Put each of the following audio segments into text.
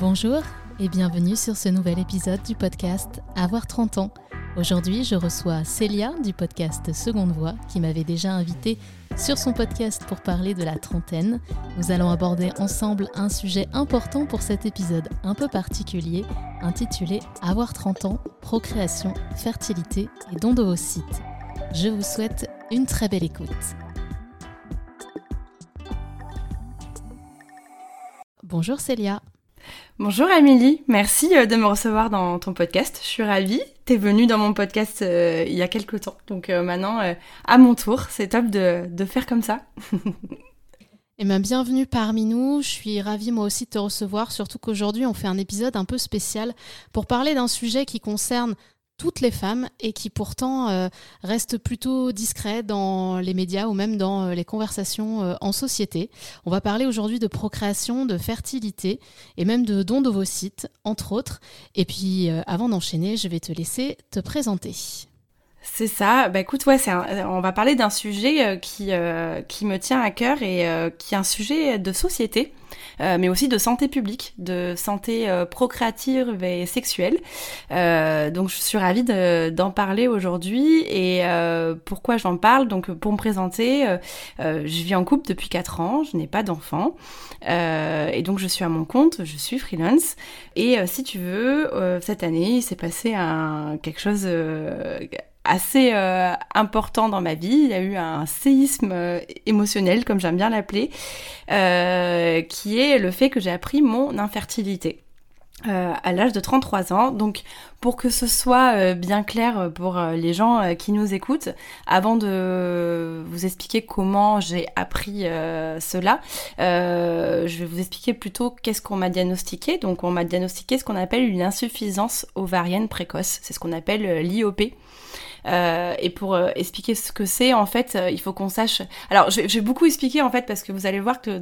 Bonjour et bienvenue sur ce nouvel épisode du podcast Avoir 30 ans. Aujourd'hui, je reçois Célia du podcast Seconde Voix qui m'avait déjà invité sur son podcast pour parler de la trentaine. Nous allons aborder ensemble un sujet important pour cet épisode un peu particulier intitulé Avoir 30 ans, procréation, fertilité et don d'ovocytes. Je vous souhaite une très belle écoute. Bonjour Célia. Bonjour Amélie, merci euh, de me recevoir dans ton podcast. Je suis ravie. T'es venue dans mon podcast euh, il y a quelques temps, donc euh, maintenant à mon tour, c'est top de, de, faire comme ça. Eh bien, bienvenue parmi nous. Je suis ravie moi aussi de te recevoir, surtout qu'aujourd'hui on fait un épisode un peu spécial pour parler d'un sujet qui concerne toutes les femmes et qui pourtant euh, restent plutôt discrets dans les médias ou même dans euh, les conversations euh, en société. On va parler aujourd'hui de procréation, de fertilité et même de dons d'ovocytes, entre autres. Et puis avant d'enchaîner, je vais te laisser te présenter. C'est ça. Bah écoute, ouais, c'est on va parler d'un sujet qui, qui me tient à cœur et qui est un sujet de société. Euh, mais aussi de santé publique, de santé euh, procréative et sexuelle. Euh, donc je suis ravie d'en parler aujourd'hui et pourquoi j'en parle Donc pour me présenter, je vis en couple depuis 4 ans, je n'ai pas d'enfant et donc je suis à mon compte, je suis freelance et si tu veux, cette année il s'est passé un, quelque chose assez euh, important dans ma vie. Il y a eu un séisme euh, émotionnel, comme j'aime bien l'appeler, euh, qui est le fait que j'ai appris mon infertilité. à l'âge de 33 ans. Donc pour que ce soit bien clair pour les gens qui nous écoutent, avant de vous expliquer comment j'ai appris cela, je vais vous expliquer plutôt qu'est-ce qu'on m'a diagnostiqué. Donc on m'a diagnostiqué ce qu'on appelle une insuffisance ovarienne précoce. C'est ce qu'on appelle l'IOP. Euh, et pour euh, expliquer ce que c'est, en fait, euh, il faut qu'on sache. Alors, je, je vais beaucoup expliquer en fait parce que vous allez voir que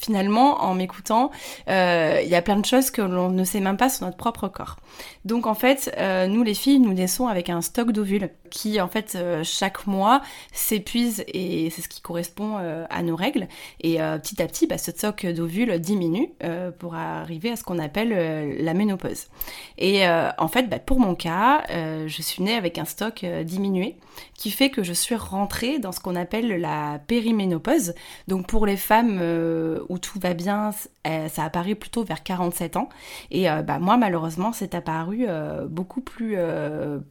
finalement, en m'écoutant, euh, il y a plein de choses que l'on ne sait même pas sur notre propre corps. Donc en fait, euh, nous les filles, nous naissons avec un stock d'ovules qui en fait euh, chaque mois s'épuise et c'est ce qui correspond à nos règles. Et petit à petit, bah, ce stock d'ovules diminue pour arriver à ce qu'on appelle la ménopause. Et en fait, bah, pour mon cas, je suis née avec un stock diminué qui fait que je suis rentrée dans ce qu'on appelle la périménopause. Donc pour les femmes où tout va bien, euh, ça apparaît plutôt vers 47 ans. Et euh, bah, moi, malheureusement, c'est apparu euh, beaucoup plus,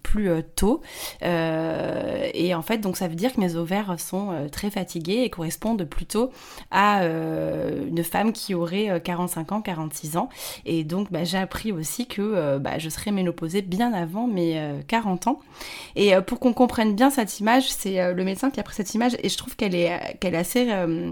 plus tôt. et en fait, donc ça veut dire que mes ovaires sont très fatigués et correspondent plutôt à une femme qui aurait 45 ans, 46 ans. Et donc, bah, j'ai appris aussi que bah, je serais ménopausée bien avant mes 40 ans. Et pour qu'on comprenne bien cette image, c'est le médecin qui a pris cette image et je trouve qu'elle est, assez euh,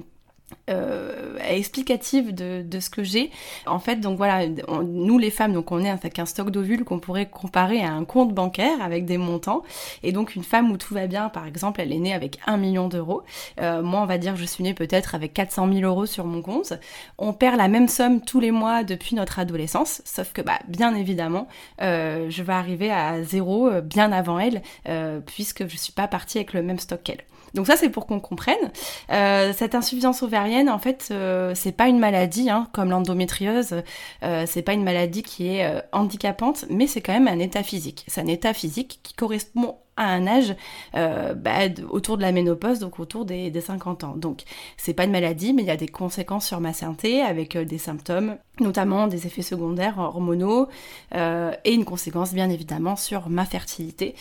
explicative de, de, ce que j'ai. En fait, donc voilà, nous les femmes, donc on est avec un stock d'ovules qu'on pourrait comparer à un compte bancaire avec des montants. Et donc une femme où tout va bien, par exemple, elle est née avec un million d'euros. Euh, moi, on va dire, je suis née peut-être avec 400 000 euros sur mon compte. On perd la même somme tous les mois depuis notre adolescence, sauf que, bah, bien évidemment, euh, je vais arriver à zéro euh, bien avant elle, euh, puisque je suis pas partie avec le même stock qu'elle. Donc ça, c'est pour qu'on comprenne. Euh, cette insuffisance ovarienne, en fait, euh, c'est pas une maladie, hein, comme l'endométriose. Euh, c'est pas une maladie qui est handicapante, mais c'est quand même un état physique. C'est un état physique qui correspond à un âge euh, bah, autour de la ménopause, donc autour des, 50 ans. Donc c'est pas une maladie, mais il y a des conséquences sur ma santé avec euh, des symptômes, notamment des effets secondaires hormonaux euh, et une conséquence bien évidemment sur ma fertilité,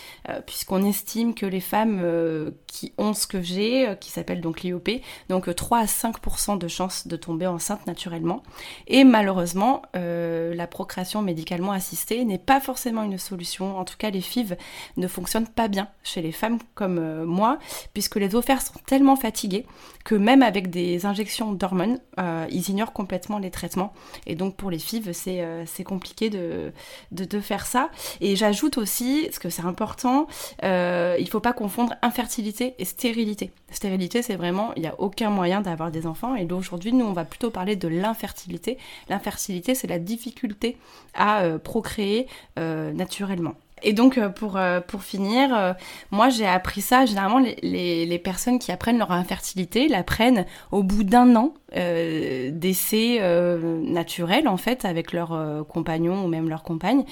puisqu'on estime que les femmes qui ont ce que j'ai, qui s'appelle donc l'IOP, donc 3 à 5% de chances de tomber enceinte naturellement. Et malheureusement, la procréation médicalement assistée n'est pas forcément une solution. En tout cas, les FIV ne fonctionnent pas bien chez les femmes comme euh, moi, puisque les ovaires sont tellement fatigués que même avec des injections d'hormones, euh, ils ignorent complètement les traitements. Et donc pour les FIV, c'est euh, compliqué de, de, faire ça. Et j'ajoute aussi, parce que c'est important, il faut pas confondre infertilité et stérilité. Stérilité, c'est vraiment, il n'y a aucun moyen d'avoir des enfants. Et aujourd'hui, nous, on va plutôt parler de l'infertilité. L'infertilité, c'est la difficulté à procréer naturellement. Et donc, euh, pour, euh, pour finir, euh, moi j'ai appris ça. Généralement, les, personnes qui apprennent leur infertilité l'apprennent au bout d'un an euh, d'essais euh, naturels, en fait, avec leur compagnon ou même leur compagne.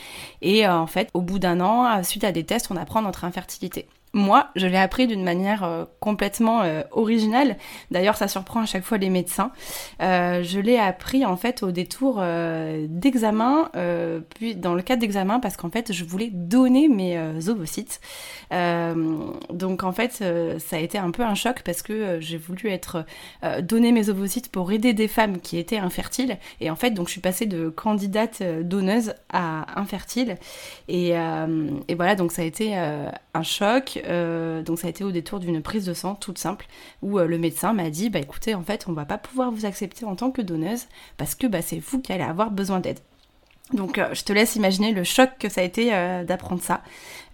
Et en fait, au bout d'un an, suite à des tests, on apprend notre infertilité. Moi, je l'ai appris d'une manière euh, complètement euh, originale. D'ailleurs, ça surprend à chaque fois les médecins. Euh, je l'ai appris en fait au détour d'examen, puis dans le cadre d'examen parce qu'en fait, je voulais donner mes ovocytes. donc en fait, ça a été un peu un choc parce que j'ai voulu être donner mes ovocytes pour aider des femmes qui étaient infertiles. Et en fait, donc je suis passée de candidate donneuse à infertile. Et, et voilà, donc ça a été un choc. Euh, donc ça a été au détour d'une prise de sang toute simple où euh, le médecin m'a dit bah écoutez en fait on va pas pouvoir vous accepter en tant que donneuse parce que bah, c'est vous qui allez avoir besoin d'aide. Donc euh, je te laisse imaginer le choc que ça a été d'apprendre ça.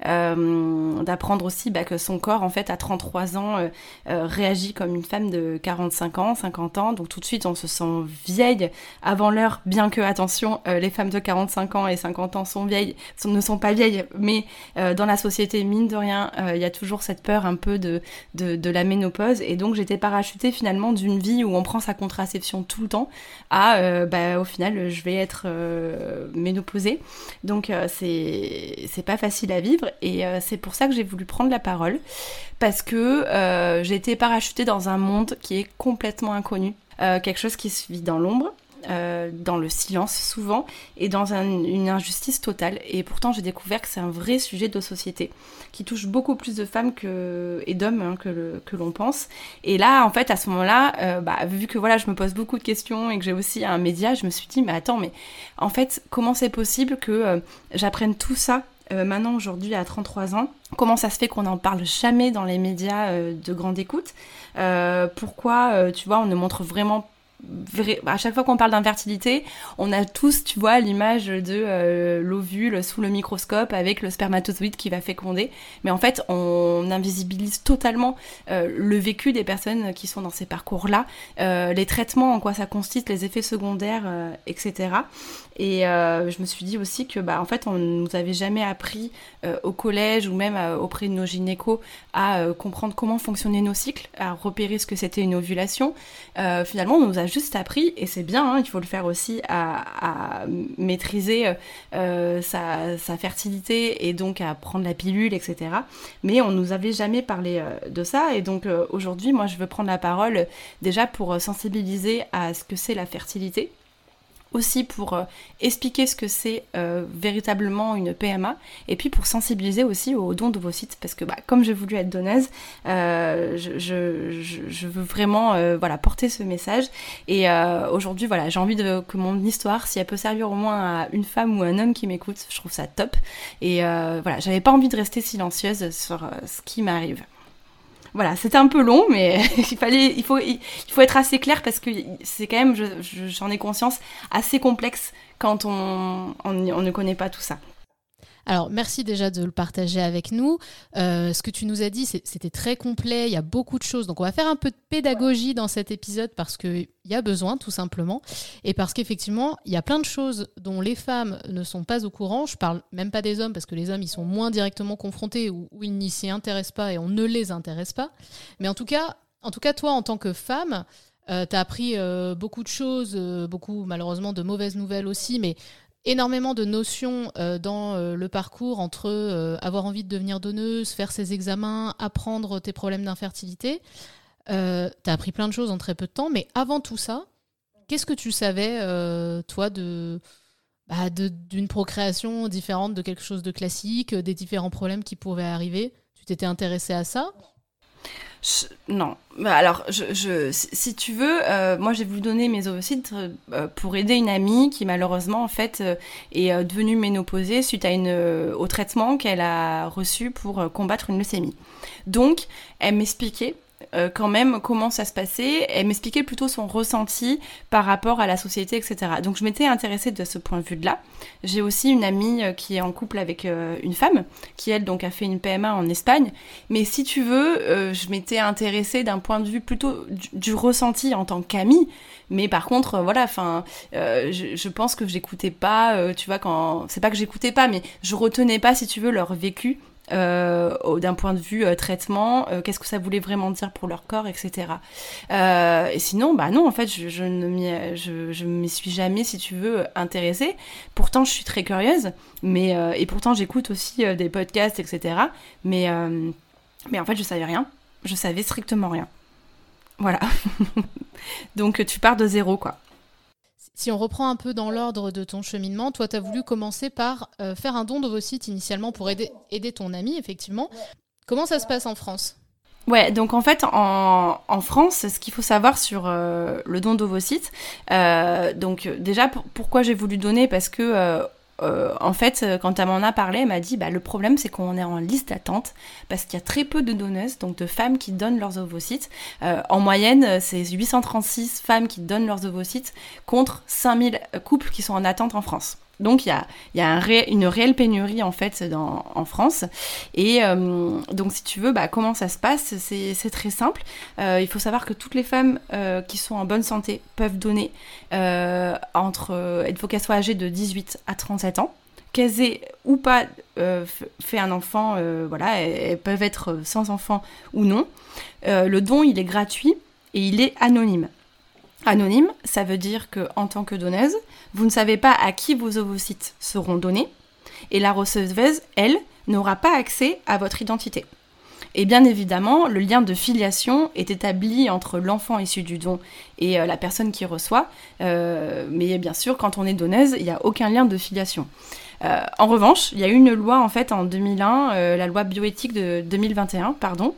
Euh, d'apprendre aussi bah, que son corps, en fait, à 33 ans, euh, euh, réagit comme une femme de 45 ans, 50 ans. Donc tout de suite, on se sent vieille avant l'heure, bien que, attention, les femmes de 45 ans et 50 ans sont vieilles, ne sont pas vieilles, mais dans la société, mine de rien, il y a toujours cette peur un peu de, de, la ménopause. Et donc j'étais parachutée finalement d'une vie où on prend sa contraception tout le temps à, bah, au final, je vais être ménopausée. Donc c'est pas facile à vivre et euh, c'est pour ça que j'ai voulu prendre la parole parce que euh, j'ai été parachutée dans un monde qui est complètement inconnu, euh, quelque chose qui se vit dans l'ombre. dans le silence souvent et dans une injustice totale. Et pourtant, j'ai découvert que c'est un vrai sujet de société qui touche beaucoup plus de femmes que, et d'hommes hein, que, l'on pense. Et là, en fait, à ce moment-là, bah, vu que voilà, je me pose beaucoup de questions et que j'ai aussi un média, je me suis dit, mais attends, mais en fait, comment c'est possible que j'apprenne tout ça euh, maintenant aujourd'hui à 33 ans. Comment ça se fait qu'on n'en parle jamais dans les médias euh, de grande écoute? Euh, Pourquoi, tu vois, on ne montre vraiment à chaque fois qu'on parle d'infertilité, on a tous, tu vois, l'image de euh, l'ovule sous le microscope avec le spermatozoïde qui va féconder. Mais en fait, on invisibilise totalement euh, le vécu des personnes qui sont dans ces parcours-là, euh, les traitements, en quoi ça consiste, les effets secondaires, etc. Et je me suis dit aussi que, bah, en fait, on nous avait jamais appris au collège ou même auprès de nos gynécos à comprendre comment fonctionnaient nos cycles, à repérer ce que c'était une ovulation. finalement, on nous a juste appris, et c'est bien, hein, il faut le faire aussi, à, maîtriser euh, sa, fertilité et donc à prendre la pilule, etc. Mais on nous avait jamais parlé euh, de ça, et donc euh, aujourd'hui, moi, je veux prendre la parole déjà pour sensibiliser à ce que c'est la fertilité aussi pour euh, expliquer ce que c'est euh, véritablement une PMA et puis pour sensibiliser aussi aux dons de vos sites parce que bah, comme j'ai voulu être donneuse, euh, je, je, veux vraiment voilà, porter ce message et aujourd'hui voilà, j'ai envie de, que mon histoire, si elle peut servir au moins à une femme ou un homme qui m'écoute, je trouve ça top et voilà, j'avais pas envie de rester silencieuse sur ce qui m'arrive. Voilà, c'était un peu long, mais il fallait, il faut, il faut être assez clair parce que c'est quand même, j'en ai conscience, assez complexe quand on, on ne connaît pas tout ça. Alors, merci déjà de le partager avec nous. Euh, ce que tu nous as dit, c'était très complet, il y a beaucoup de choses. Donc, on va faire un peu de pédagogie dans cet épisode parce qu'il y a besoin, tout simplement. Et parce qu'effectivement, il y a plein de choses dont les femmes ne sont pas au courant. Je parle même pas des hommes parce que les hommes, ils sont moins directement confrontés ou, ils n'y s'y intéressent pas et on ne les intéresse pas. Mais en tout cas, en tout cas toi, en tant que femme, euh, tu as appris euh, beaucoup de choses, beaucoup malheureusement de mauvaises nouvelles aussi, mais énormément de notions euh, dans euh, le parcours entre euh, avoir envie de devenir donneuse, faire ses examens, apprendre tes problèmes d'infertilité. tu as appris plein de choses en très peu de temps, mais avant tout ça, qu'est-ce que tu savais, toi, de bah, d'une procréation différente de quelque chose de classique, des différents problèmes qui pouvaient arriver? Tu t'étais intéressé à ça? Non. Bah, alors, je, si tu veux, euh, moi j'ai voulu donner mes ovocytes euh, pour aider une amie qui malheureusement en fait euh, est devenue ménopausée suite à une, au traitement qu'elle a reçu pour combattre une leucémie. Donc, elle m'expliquait euh, quand même comment ça se passait. Elle m'expliquait plutôt son ressenti par rapport à la société, etc. Donc je m'étais intéressée de ce point de vue-là. J'ai aussi une amie euh, qui est en couple avec une femme, qui elle donc a fait une PMA en Espagne. Mais si tu veux, je m'étais intéressée d'un point de vue plutôt du, ressenti en tant qu'amie. Mais par contre, voilà, enfin, je, je, pense que j'écoutais pas, tu vois, quand c'est pas que j'écoutais pas, mais je retenais pas, si tu veux, leur vécu euh, d'un point de vue euh, traitement, euh, qu'est-ce que ça voulait vraiment dire pour leur corps, etc. et sinon, bah non, en fait, je, ne m'y suis jamais, si tu veux, intéressée. Pourtant, je suis très curieuse, mais et pourtant, j'écoute aussi des podcasts, etc. Mais mais en fait, je savais rien. Je savais strictement rien. Voilà. Donc, tu pars de zéro, quoi. Si on reprend un peu dans l'ordre de ton cheminement, toi, tu as voulu commencer par euh, faire un don d'ovocytes initialement pour aider, ton ami, effectivement. Comment ça se passe en France? Ouais, donc en fait, en, en France, ce qu'il faut savoir sur euh, le don d'ovocytes, euh, donc déjà, pourquoi j'ai voulu donner? Parce que en fait, euh, quand elle m'en a parlé, elle m'a dit bah, le problème c'est qu'on est en liste d'attente parce qu'il y a très peu de donneuses, donc de femmes qui donnent leurs ovocytes. Euh, en moyenne, c'est 836 femmes qui donnent leurs ovocytes contre 5000 couples qui sont en attente en France. Donc il y a, une réelle pénurie en fait en France. Et euh, donc si tu veux, bah, comment ça se passe? C'est très simple. Euh, il faut savoir que toutes les femmes euh, qui sont en bonne santé peuvent donner entre, il faut qu'elles soient âgées de 18 à 37 ans. Qu'elles aient ou pas fait un enfant, voilà, elles, peuvent être sans enfant ou non. le don, il est gratuit et il est anonyme. Anonyme, ça veut dire que en tant que donneuse, vous ne savez pas à qui vos ovocytes seront donnés et la receveuse, elle, n'aura pas accès à votre identité. Et bien évidemment, le lien de filiation est établi entre l'enfant issu du don et euh, la personne qui reçoit. Euh, mais bien sûr, quand on est donneuse, il n'y a aucun lien de filiation. Euh, en revanche, il y a eu une loi en fait en 2001, la loi bioéthique de 2021, pardon,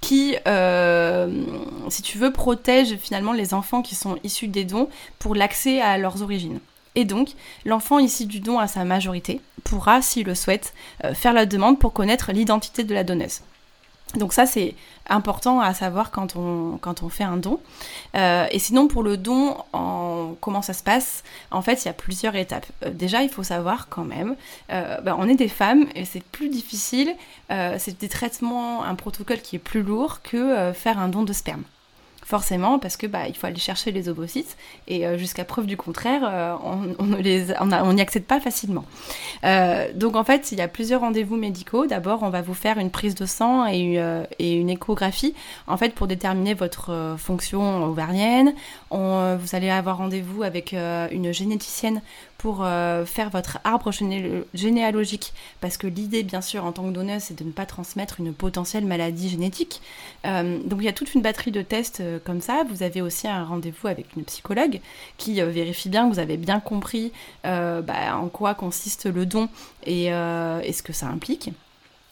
qui, euh, si tu veux, protège finalement les enfants qui sont issus des dons pour l'accès à leurs origines. Et donc, l'enfant issu du don à sa majorité pourra, s'il le souhaite, euh, faire la demande pour connaître l'identité de la donneuse. Donc ça, c'est important à savoir quand on, fait un don. Euh, et sinon, pour le don, en, comment ça se passe? En fait, il y a plusieurs étapes. Euh, déjà, il faut savoir quand même, euh, bah, on est des femmes et c'est plus difficile, c'est des traitements, un protocole qui est plus lourd que faire un don de sperme forcément parce que bah il faut aller chercher les ovocytes et euh, jusqu'à preuve du contraire euh, on, les on n'y accède pas facilement. Euh, donc en fait il y a plusieurs rendez-vous médicaux. D'abord on va vous faire une prise de sang et, une échographie en fait pour déterminer votre fonction ovarienne. Vous allez avoir rendez-vous avec une généticienne pour euh, faire votre arbre généalogique, parce que l'idée, bien sûr, en tant que donneuse, c'est de ne pas transmettre une potentielle maladie génétique. Euh, donc il y a toute une batterie de tests euh, comme ça. Vous avez aussi un rendez-vous avec une psychologue qui vérifie bien que vous avez bien compris bah, en quoi consiste le don et, et ce que ça implique.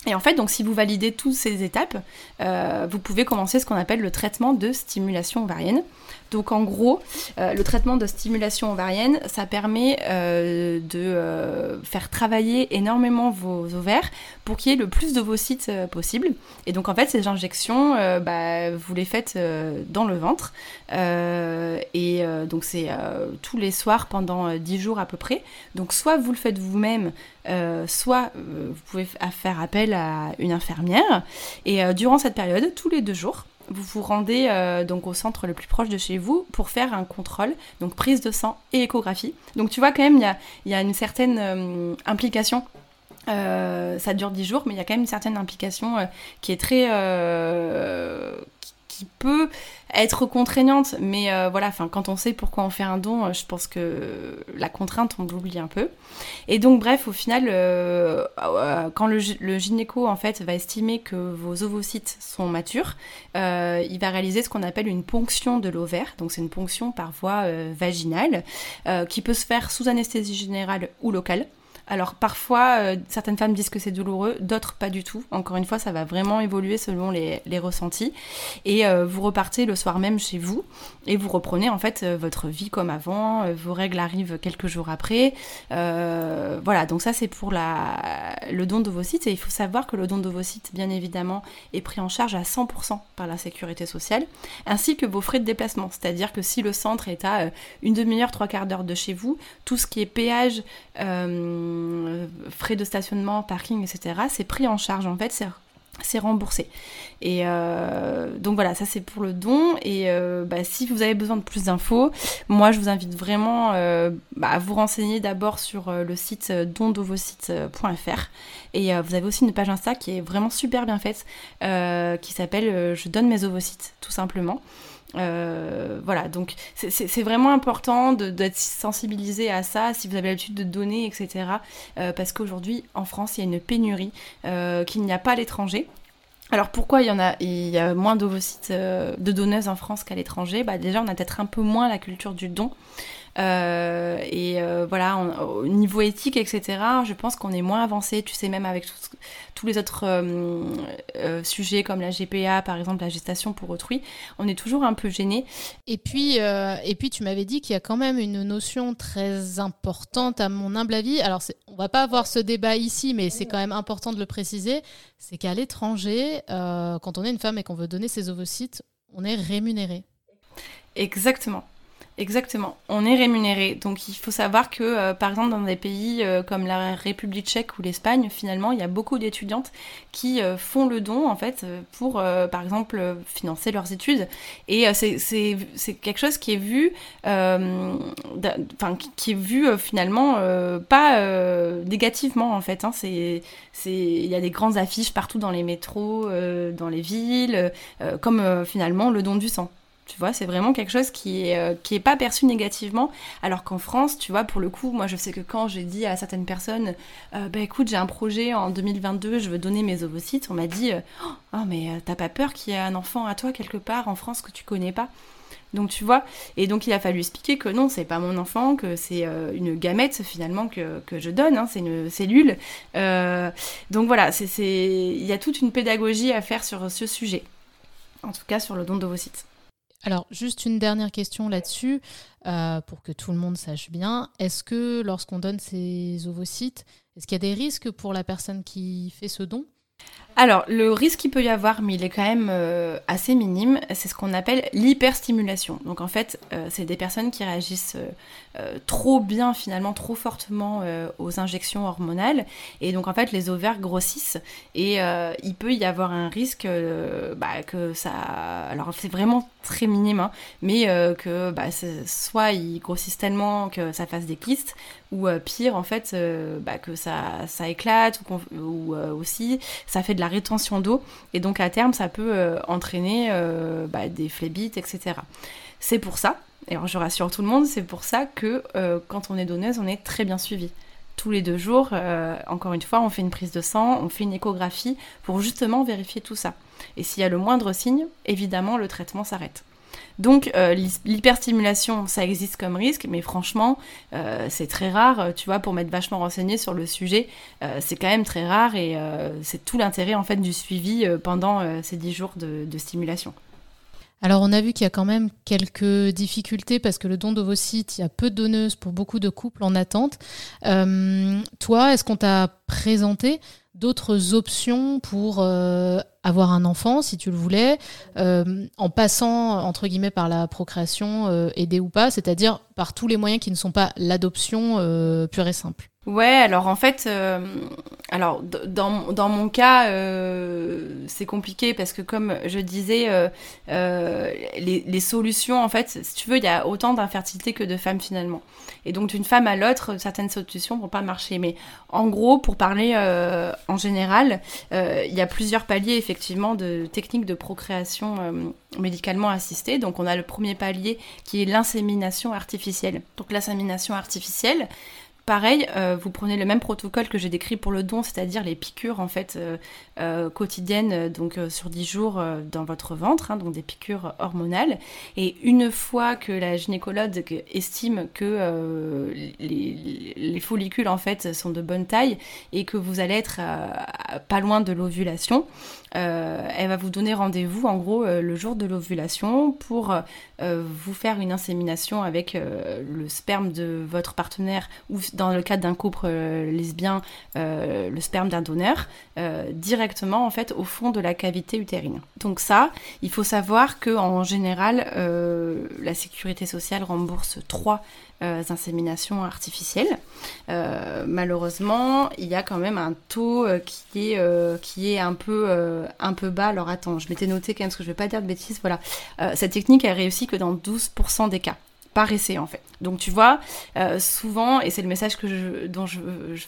Et en fait, donc si vous validez toutes ces étapes, vous pouvez commencer ce qu'on appelle le traitement de stimulation ovarienne. Donc en gros, euh, le traitement de stimulation ovarienne, ça permet euh, de euh, faire travailler énormément vos ovaires pour qu'il y ait le plus de vos sites possible. Et donc en fait, ces injections, bah, vous les faites dans le ventre. et donc c'est tous les soirs pendant 10 jours à peu près. Donc soit vous le faites vous-même, soit vous pouvez faire appel à une infirmière. Et durant cette période, tous les deux jours, vous vous rendez euh, donc au centre le plus proche de chez vous pour faire un contrôle, donc prise de sang et échographie. Donc tu vois quand même, il y a, une certaine euh, implication. Euh, ça dure 10 jours, mais il y a quand même une certaine implication qui est très, qui peut être contraignante, mais euh, voilà, enfin quand on sait pourquoi on fait un don, euh, je pense que la contrainte on l'oublie un peu. Et donc bref, au final, euh, quand le, gynéco en fait va estimer que vos ovocytes sont matures, il va réaliser ce qu'on appelle une ponction de l'ovaire. Donc c'est une ponction par voie vaginale qui peut se faire sous anesthésie générale ou locale. Alors parfois, euh, certaines femmes disent que c'est douloureux, d'autres pas du tout. Encore une fois, ça va vraiment évoluer selon les, ressentis. Et euh, vous repartez le soir même chez vous et vous reprenez en fait euh, votre vie comme avant. vos règles arrivent quelques jours après. voilà, donc ça c'est pour la, le don d'ovocytes. Et il faut savoir que le don d'ovocytes, bien évidemment, est pris en charge à 100% par la sécurité sociale, ainsi que vos frais de déplacement. C'est-à-dire que si le centre est à une demi-heure, trois quarts d'heure de chez vous, tout ce qui est péage, frais de stationnement, parking, etc., c'est pris en charge en fait, c'est remboursé. Et euh, donc voilà, ça c'est pour le don. Et euh, bah, si vous avez besoin de plus d'infos, moi je vous invite vraiment bah, à vous renseigner d'abord sur le site dondovosites.fr. Et vous avez aussi une page Insta qui est vraiment super bien faite, qui s'appelle Je donne mes ovocytes, tout simplement. Euh, voilà, donc c'est vraiment important d'être sensibilisé à ça si vous avez l'habitude de donner, etc. Euh, parce qu'aujourd'hui, en France, il y a une pénurie euh, qu'il n'y a pas à l'étranger. Alors pourquoi il y en a, il moins d'ovocytes de donneuses en France qu'à l'étranger? Bah Déjà, on a peut-être un peu moins la culture du don. Euh, et euh, voilà, au niveau éthique, etc., je pense qu'on est moins avancé. Tu sais, même avec tous les autres euh, sujets comme la GPA, par exemple, la gestation pour autrui, on est toujours un peu gêné. Et puis, et puis tu m'avais dit qu'il y a quand même une notion très importante, à mon humble avis. Alors, on va pas avoir ce débat ici, mais c'est quand même important de le préciser. C'est qu'à l'étranger, quand on est une femme et qu'on veut donner ses ovocytes, on est rémunéré. Exactement. Exactement, on est rémunéré. Donc il faut savoir que, euh, par exemple, dans des pays euh, comme la République tchèque ou l'Espagne, finalement, il y a beaucoup d'étudiantes qui euh, font le don, en fait, pour, par exemple, financer leurs études. Et c'est quelque chose qui est vu, enfin, qui est vu finalement pas négativement, en fait. Hein. Il y a des grandes affiches partout dans les métros, dans les villes, comme finalement le don du sang. Tu vois, c'est vraiment quelque chose qui est, euh, qui est pas perçu négativement. Alors qu'en France, tu vois, pour le coup, moi je sais que quand j'ai dit à certaines personnes, euh, bah écoute, j'ai un projet en 2022, je veux donner mes ovocytes, on m'a dit, euh, oh mais t'as pas peur qu'il y ait un enfant à toi quelque part en France que tu connais pas? Donc tu vois, et donc il a fallu expliquer que non, c'est pas mon enfant, que c'est une gamète finalement que, que je donne, hein, c'est une cellule. donc voilà, il y a toute une pédagogie à faire sur ce sujet, en tout cas sur le don d'ovocytes. Alors, juste une dernière question là-dessus, euh, pour que tout le monde sache bien. Est-ce que lorsqu'on donne ces ovocytes, est-ce qu'il y a des risques pour la personne qui fait ce don? Alors, le risque qu'il peut y avoir, mais il est quand même euh, assez minime, c'est ce qu'on appelle l'hyperstimulation. Donc en fait, euh, c'est des personnes qui réagissent trop bien, finalement, trop fortement aux injections hormonales. Et donc en fait, les ovaires grossissent. Et il peut y avoir un risque bah, que ça... Alors c'est vraiment très minime, hein, mais que bah, soit ils grossissent tellement que ça fasse des kystes, ou pire, en fait, bah, que ça, ça éclate, ou, aussi ça fait de la rétention d'eau, et donc à terme, ça peut euh, entraîner euh, bah, des phlébites, etc. C'est pour ça, et je rassure tout le monde, c'est pour ça que euh, quand on est donneuse, on est très bien suivi. Tous les deux jours, encore une fois, on fait une prise de sang, on fait une échographie pour justement vérifier tout ça. Et s'il y a le moindre signe, évidemment, le traitement s'arrête. Donc euh, l'hyperstimulation, ça existe comme risque, mais franchement, euh, c'est très rare, euh, tu vois, pour m'être vachement renseigné sur le sujet, c'est quand même très rare et c'est tout l'intérêt en fait du suivi pendant ces 10 jours de, stimulation. Alors on a vu qu'il y a quand même quelques difficultés parce que le don d'ovocytes, il y a peu de donneuses pour beaucoup de couples en attente. toi, est-ce qu'on t'a présenté d'autres options pour euh, avoir un enfant si tu le voulais, euh, en passant entre guillemets par la procréation, euh, aidée ou pas, c'est-à-dire par tous les moyens qui ne sont pas l'adoption pure et simple. Ouais, alors en fait, alors dans, mon cas, c'est compliqué parce que comme je disais, les, solutions, en fait, si tu veux, il y a autant d'infertilité que de femmes finalement. Et donc d'une femme à l'autre, certaines solutions vont pas marcher. Mais en gros, pour parler euh, en général, euh, il y a plusieurs paliers effectivement de techniques de procréation euh, médicalement assistée. Donc on a le premier palier qui est l'insémination artificielle. Donc l'insémination artificielle, Pareil, euh, vous prenez le même protocole que j'ai décrit pour le don, c'est-à-dire les piqûres en fait euh, euh, quotidiennes, donc sur 10 jours dans votre ventre, hein, donc des piqûres hormonales. Et une fois que la gynécologue estime que les, follicules en fait sont de bonne taille et que vous allez être pas loin de l'ovulation, elle va vous donner rendez-vous en gros le jour de l'ovulation pour vous faire une insémination avec le sperme de votre partenaire ou dans le cadre d'un couple euh, lesbien, euh, le sperme d'un donneur, euh, directement en fait au fond de la cavité utérine. Donc ça, il faut savoir que en général, la sécurité sociale rembourse trois inséminations artificielles. malheureusement, il y a quand même un taux qui est qui est un peu bas. Alors attends, je m'étais noté quand même parce que je vais pas dire de bêtises. Voilà, cette technique elle réussit que dans 12% des cas par essai en fait. Donc tu vois, euh, souvent, et c'est le message dont je,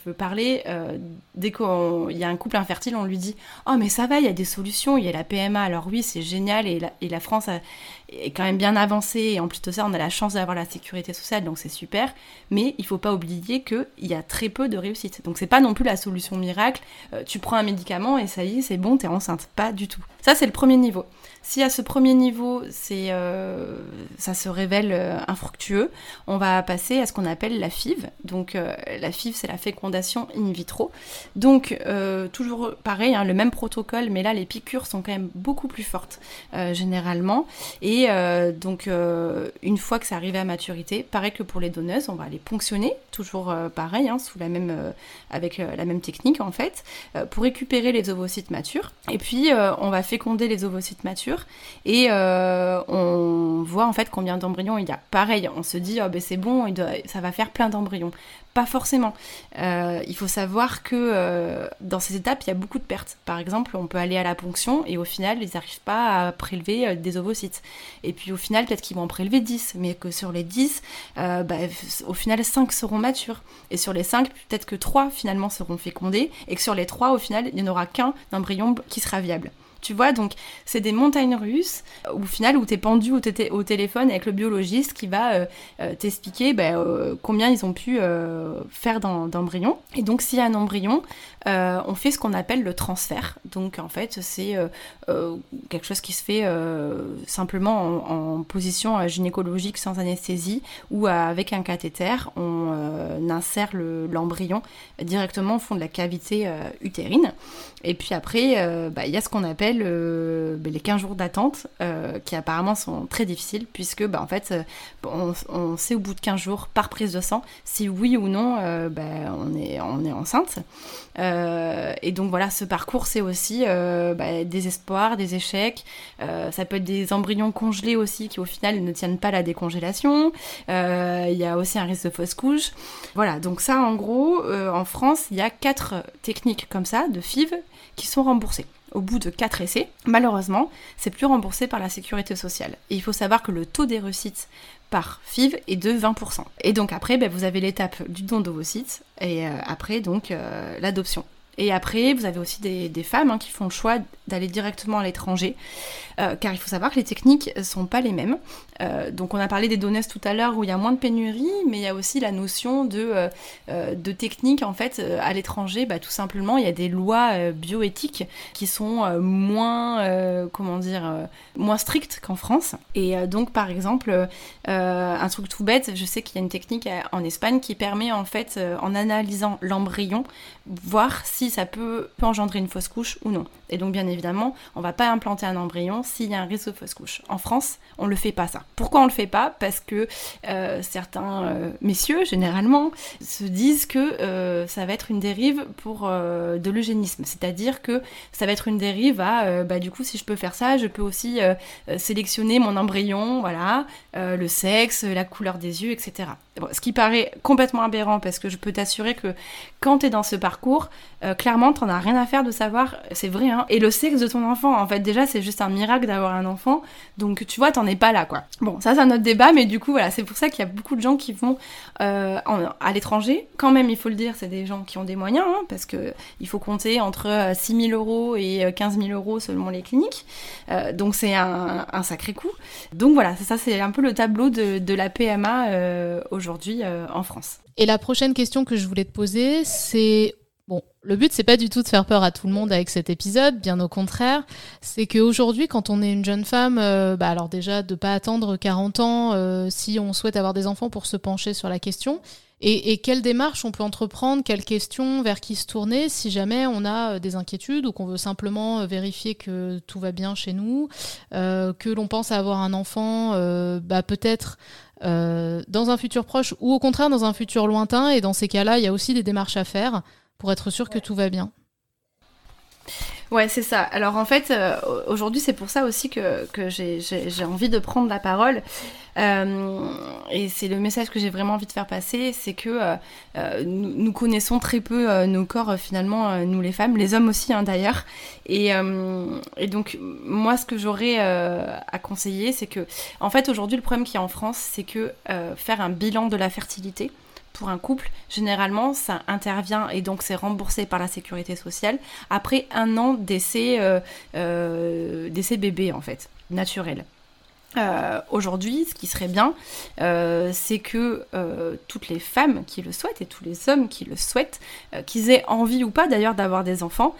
veux parler, euh, dès qu'il y a un couple infertile, on lui dit Oh mais ça va, il y a des solutions, il y a la PMA, alors oui c'est génial, et la, et la France est quand même bien avancée, et en plus de ça on a la chance d'avoir la sécurité sociale, donc c'est super, mais il faut pas oublier qu'il y a très peu de réussite. Donc c'est pas non plus la solution miracle, euh, tu prends un médicament et ça y est, c'est bon, t'es enceinte. Pas du tout. Ça c'est le premier niveau. Si à ce premier niveau, c'est, euh, ça se révèle euh, infructueux, on va passer à ce qu'on appelle la FIV. Donc euh, la FIV, c'est la fécondation in vitro. Donc toujours pareil, hein, le même protocole, mais là les piqûres sont quand même beaucoup plus fortes généralement. Et donc une fois que ça arrive à maturité, pareil que pour les donneuses, on va les ponctionner, toujours pareil, hein, sous la même, avec la même technique en fait, pour récupérer les ovocytes matures. Et puis on va féconder les ovocytes matures et euh, on voit en fait combien d'embryons il y a. Pareil, on se dit oh, ben c'est bon, ça va faire plein d'embryons. Pas forcément. Euh, il faut savoir que euh, dans ces étapes, il y a beaucoup de pertes. Par exemple, on peut aller à la ponction et au final, ils n'arrivent pas à prélever des ovocytes. Et puis au final, peut-être qu'ils vont en prélever 10, mais que sur les 10, bah, au final, 5 seront matures. Et sur les 5, peut-être que 3 finalement seront fécondés, et que sur les 3, au final, il n'y en aura qu'un embryon qui sera viable. Tu vois, donc c'est des montagnes russes au final où tu es pendu au, téléphone avec le biologiste qui va euh, euh, t'expliquer ben, euh, combien ils ont pu faire d'embryons. Et donc s'il y a un embryon, on fait ce qu'on appelle le transfert. Donc en fait c'est quelque chose qui se fait simplement en, position gynécologique sans anesthésie ou avec un cathéter. On insère l'embryon directement au fond de la cavité utérine. Et puis après, bah, il y a ce qu'on appelle euh, ben, les 15 jours d'attente, euh, qui apparemment sont très difficiles, puisque bah, en fait, euh, on, sait au bout de 15 jours, par prise de sang, si oui ou non ben, on, est, enceinte. et donc voilà, ce parcours, c'est aussi des espoirs, des échecs. ça peut être des embryons congelés aussi, qui au final ne tiennent pas la décongélation. Il y a aussi un risque de fausse couche. Voilà, donc ça, en gros, en France, il y a quatre techniques comme ça, de FIV, qui sont remboursées au bout de 4 essais. Malheureusement, c'est plus remboursé par la sécurité sociale. Et il faut savoir que le taux des réussites par FIV est de 20%. Et donc après, ben, vous avez l'étape du don d'ovocytes et euh, après donc euh, l'adoption. Et après, vous avez aussi des, femmes hein, qui font le choix d'aller directement à l'étranger, euh, car il faut savoir que les techniques ne sont pas les mêmes. Euh, donc on a parlé des donneuses tout à l'heure où il y a moins de pénurie, mais il y a aussi la notion de, euh, de technique en fait à l'étranger. Bah, tout simplement, il y a des lois bioéthiques qui sont moins, comment dire, moins strictes qu'en France. Et donc par exemple, un truc tout bête, je sais qu'il y a une technique en Espagne qui permet en fait, en analysant l'embryon, voir si ça peut, engendrer une fausse couche ou non. Et donc bien évidemment, on va pas implanter un embryon s'il y a un risque de fausse couche. En France, on le fait pas ça. Pourquoi on le fait pas? Parce que euh, certains euh, messieurs, généralement, se disent que euh, ça va être une dérive pour de l'eugénisme. C'est-à-dire que ça va être une dérive à, bah du coup, si je peux faire ça, je peux aussi sélectionner mon embryon, voilà, le sexe, la couleur des yeux, etc. ce qui paraît complètement aberrant parce que je peux t'assurer que quand tu es dans ce parcours, clairement, t'en as rien à faire de savoir, c'est vrai, hein. Et le sexe de ton enfant, en fait, déjà, c'est juste un miracle d'avoir un enfant. Donc, tu vois, t'en es pas là, quoi. Bon, ça, c'est un autre débat, mais du coup, voilà, c'est pour ça qu'il y a beaucoup de gens qui vont euh, à l'étranger. Quand même, il faut le dire, c'est des gens qui ont des moyens, hein, parce que il faut compter entre 6 000 euros et 15 000 euros selon les cliniques. donc, c'est un, sacré coût. Donc, voilà, ça, c'est un peu le tableau de, de la PMA aujourd'hui en France. Et la prochaine question que je voulais te poser, c'est Bon, le but c'est pas du tout de faire peur à tout le monde avec cet épisode, bien au contraire. C'est qu'aujourd'hui, quand on est une jeune femme, euh, bah alors déjà de pas attendre 40 ans euh, si on souhaite avoir des enfants pour se pencher sur la question. Et, et quelle démarche on peut entreprendre, quelles questions, vers qui se tourner si jamais on a euh, des inquiétudes ou qu'on veut simplement vérifier que tout va bien chez nous, que l'on pense à avoir un enfant, bah peut-être euh, dans un futur proche ou au contraire dans un futur lointain. Et dans ces cas-là, il y a aussi des démarches à faire pour être sûr que tout va bien. Ouais, c'est ça. Alors en fait, euh, aujourd'hui, c'est pour ça aussi que, que j'ai envie de prendre la parole. Euh, et c'est le message que j'ai vraiment envie de faire passer, c'est que euh, nous, nous, connaissons très peu nos corps finalement, nous les femmes, les hommes aussi hein, d'ailleurs. Et, et, donc moi, ce que j'aurais à conseiller, c'est que en fait aujourd'hui, le problème qu'il y a en France, c'est que faire un bilan de la fertilité, pour un couple, généralement, ça intervient et donc c'est remboursé par la sécurité sociale après un an d'essai euh, euh, bébé en fait, naturel. Euh, aujourd'hui, ce qui serait bien, euh, c'est que euh, toutes les femmes qui le souhaitent et tous les hommes qui le souhaitent, qu'ils aient envie ou pas d'ailleurs d'avoir des enfants,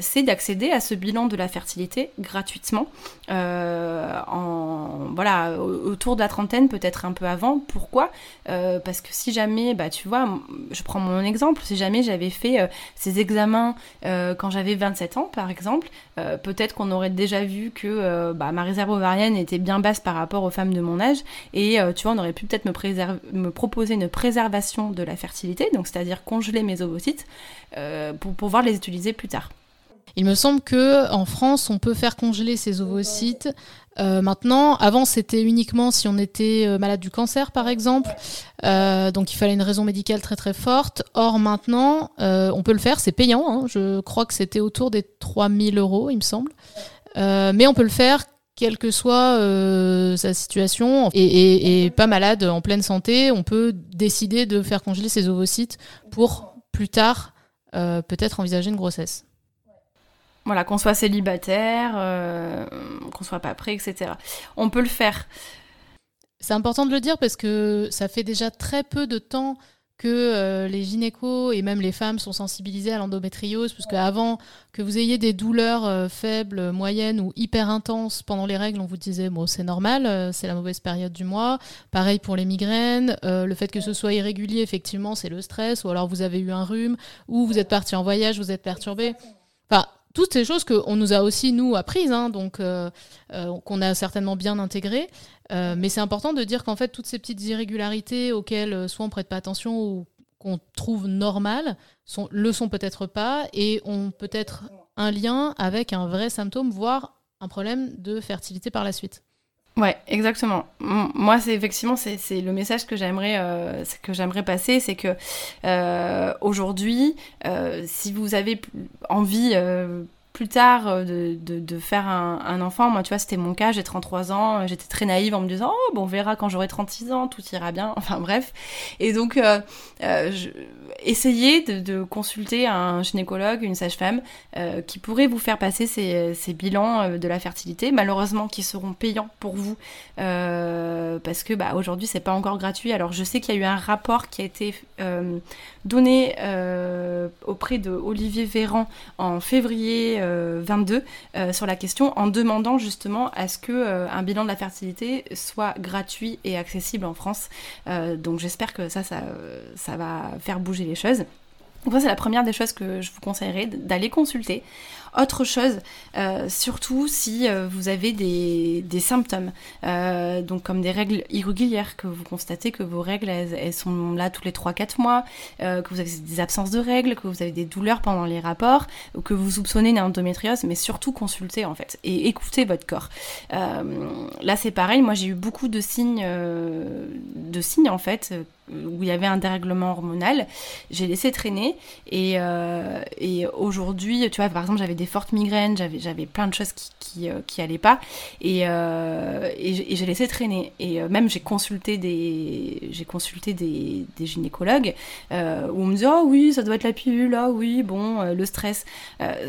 c'est d'accéder à ce bilan de la fertilité gratuitement, en, voilà, autour de la trentaine, peut-être un peu avant. Pourquoi? Parce que si jamais, bah, tu vois, je prends mon exemple, si jamais j'avais fait ces examens quand j'avais 27 ans, par exemple, peut-être qu'on aurait déjà vu que bah, ma réserve ovarienne était basse par rapport aux femmes de mon âge. Et euh, tu vois, on aurait pu peut-être me, me proposer une préservation de la fertilité, donc c'est-à-dire congeler mes ovocytes euh, pour pouvoir les utiliser plus tard. Il me semble que en France, on peut faire congeler ses ovocytes. Euh, maintenant, avant, c'était uniquement si on était malade du cancer, par exemple. donc, il fallait une raison médicale très très forte. Or, maintenant, on peut le faire. C'est payant. Hein. Je crois que c'était autour des 3000 euros, il me semble. mais on peut le faire quelle que soit euh, sa situation, et, pas malade, en pleine santé, on peut décider de faire congeler ses ovocytes pour plus tard euh, peut-être envisager une grossesse. Voilà, qu'on soit célibataire, euh, qu'on soit pas prêt, etc. On peut le faire. C'est important de le dire parce que ça fait déjà très peu de temps que euh, les gynécos et même les femmes sont sensibilisées à l'endométriose, puisque avant que vous ayez des douleurs euh, faibles, moyennes ou hyper intenses pendant les règles, on vous disait bon c'est normal, euh, c'est la mauvaise période du mois. Pareil pour les migraines, le fait que ce soit irrégulier, effectivement, c'est le stress, ou alors vous avez eu un rhume, ou vous êtes parti en voyage, vous êtes perturbé. Enfin, toutes ces choses qu'on nous a aussi, nous, apprises, hein, donc euh, euh, qu'on a certainement bien intégrées. Euh, mais c'est important de dire qu'en fait, toutes ces petites irrégularités auxquelles soit on prête pas attention ou qu'on trouve normales, le sont peut-être pas et ont peut-être un lien avec un vrai symptôme, voire un problème de fertilité par la suite. Ouais, exactement. Moi, c'est effectivement c'est le message que j'aimerais euh, que j'aimerais passer, c'est que euh, aujourd'hui, euh, si vous avez envie euh, plus tard euh, de, faire un, enfant. Moi, tu vois, c'était mon cas, j'ai 33 ans, euh, j'étais très naïve en me disant, oh, bon, on verra quand j'aurai 36 ans, tout ira bien, enfin bref. Et donc, euh, essayez de, consulter un gynécologue, une sage-femme, qui pourrait vous faire passer ces, ces, bilans de la fertilité, malheureusement qui seront payants pour vous, parce que bah, aujourd'hui, c'est pas encore gratuit. Alors, je sais qu'il y a eu un rapport qui a été donné auprès de Olivier Véran en février 22 euh, euh, sur la question en demandant justement à ce que euh, un bilan de la fertilité soit gratuit et accessible en France. donc j'espère que ça, ça, ça va faire bouger les choses. Donc c'est la première des choses que je vous conseillerais d'aller consulter. Autre chose, euh, surtout si euh, vous avez des, des symptômes, euh, donc comme des règles irrégulières, que vous constatez que vos règles, elles, sont là tous les 3-4 mois, que vous avez des absences de règles, que vous avez des douleurs pendant les rapports, ou que vous soupçonnez une endométriose, mais surtout consultez en fait, et écoutez votre corps. là c'est pareil, moi j'ai eu beaucoup de signes, de signes en fait, où il y avait un dérèglement hormonal. J'ai laissé traîner et, euh, et aujourd'hui, tu vois, par exemple, j'avais des fortes migraines, j'avais, plein de choses qui, qui, euh, qui allaient pas et, euh, et, j'ai laissé traîner. Et même j'ai consulté des, consulté des, des gynécologues où on me dit oh oui, ça doit être la pilule, ah oui, bon, le stress.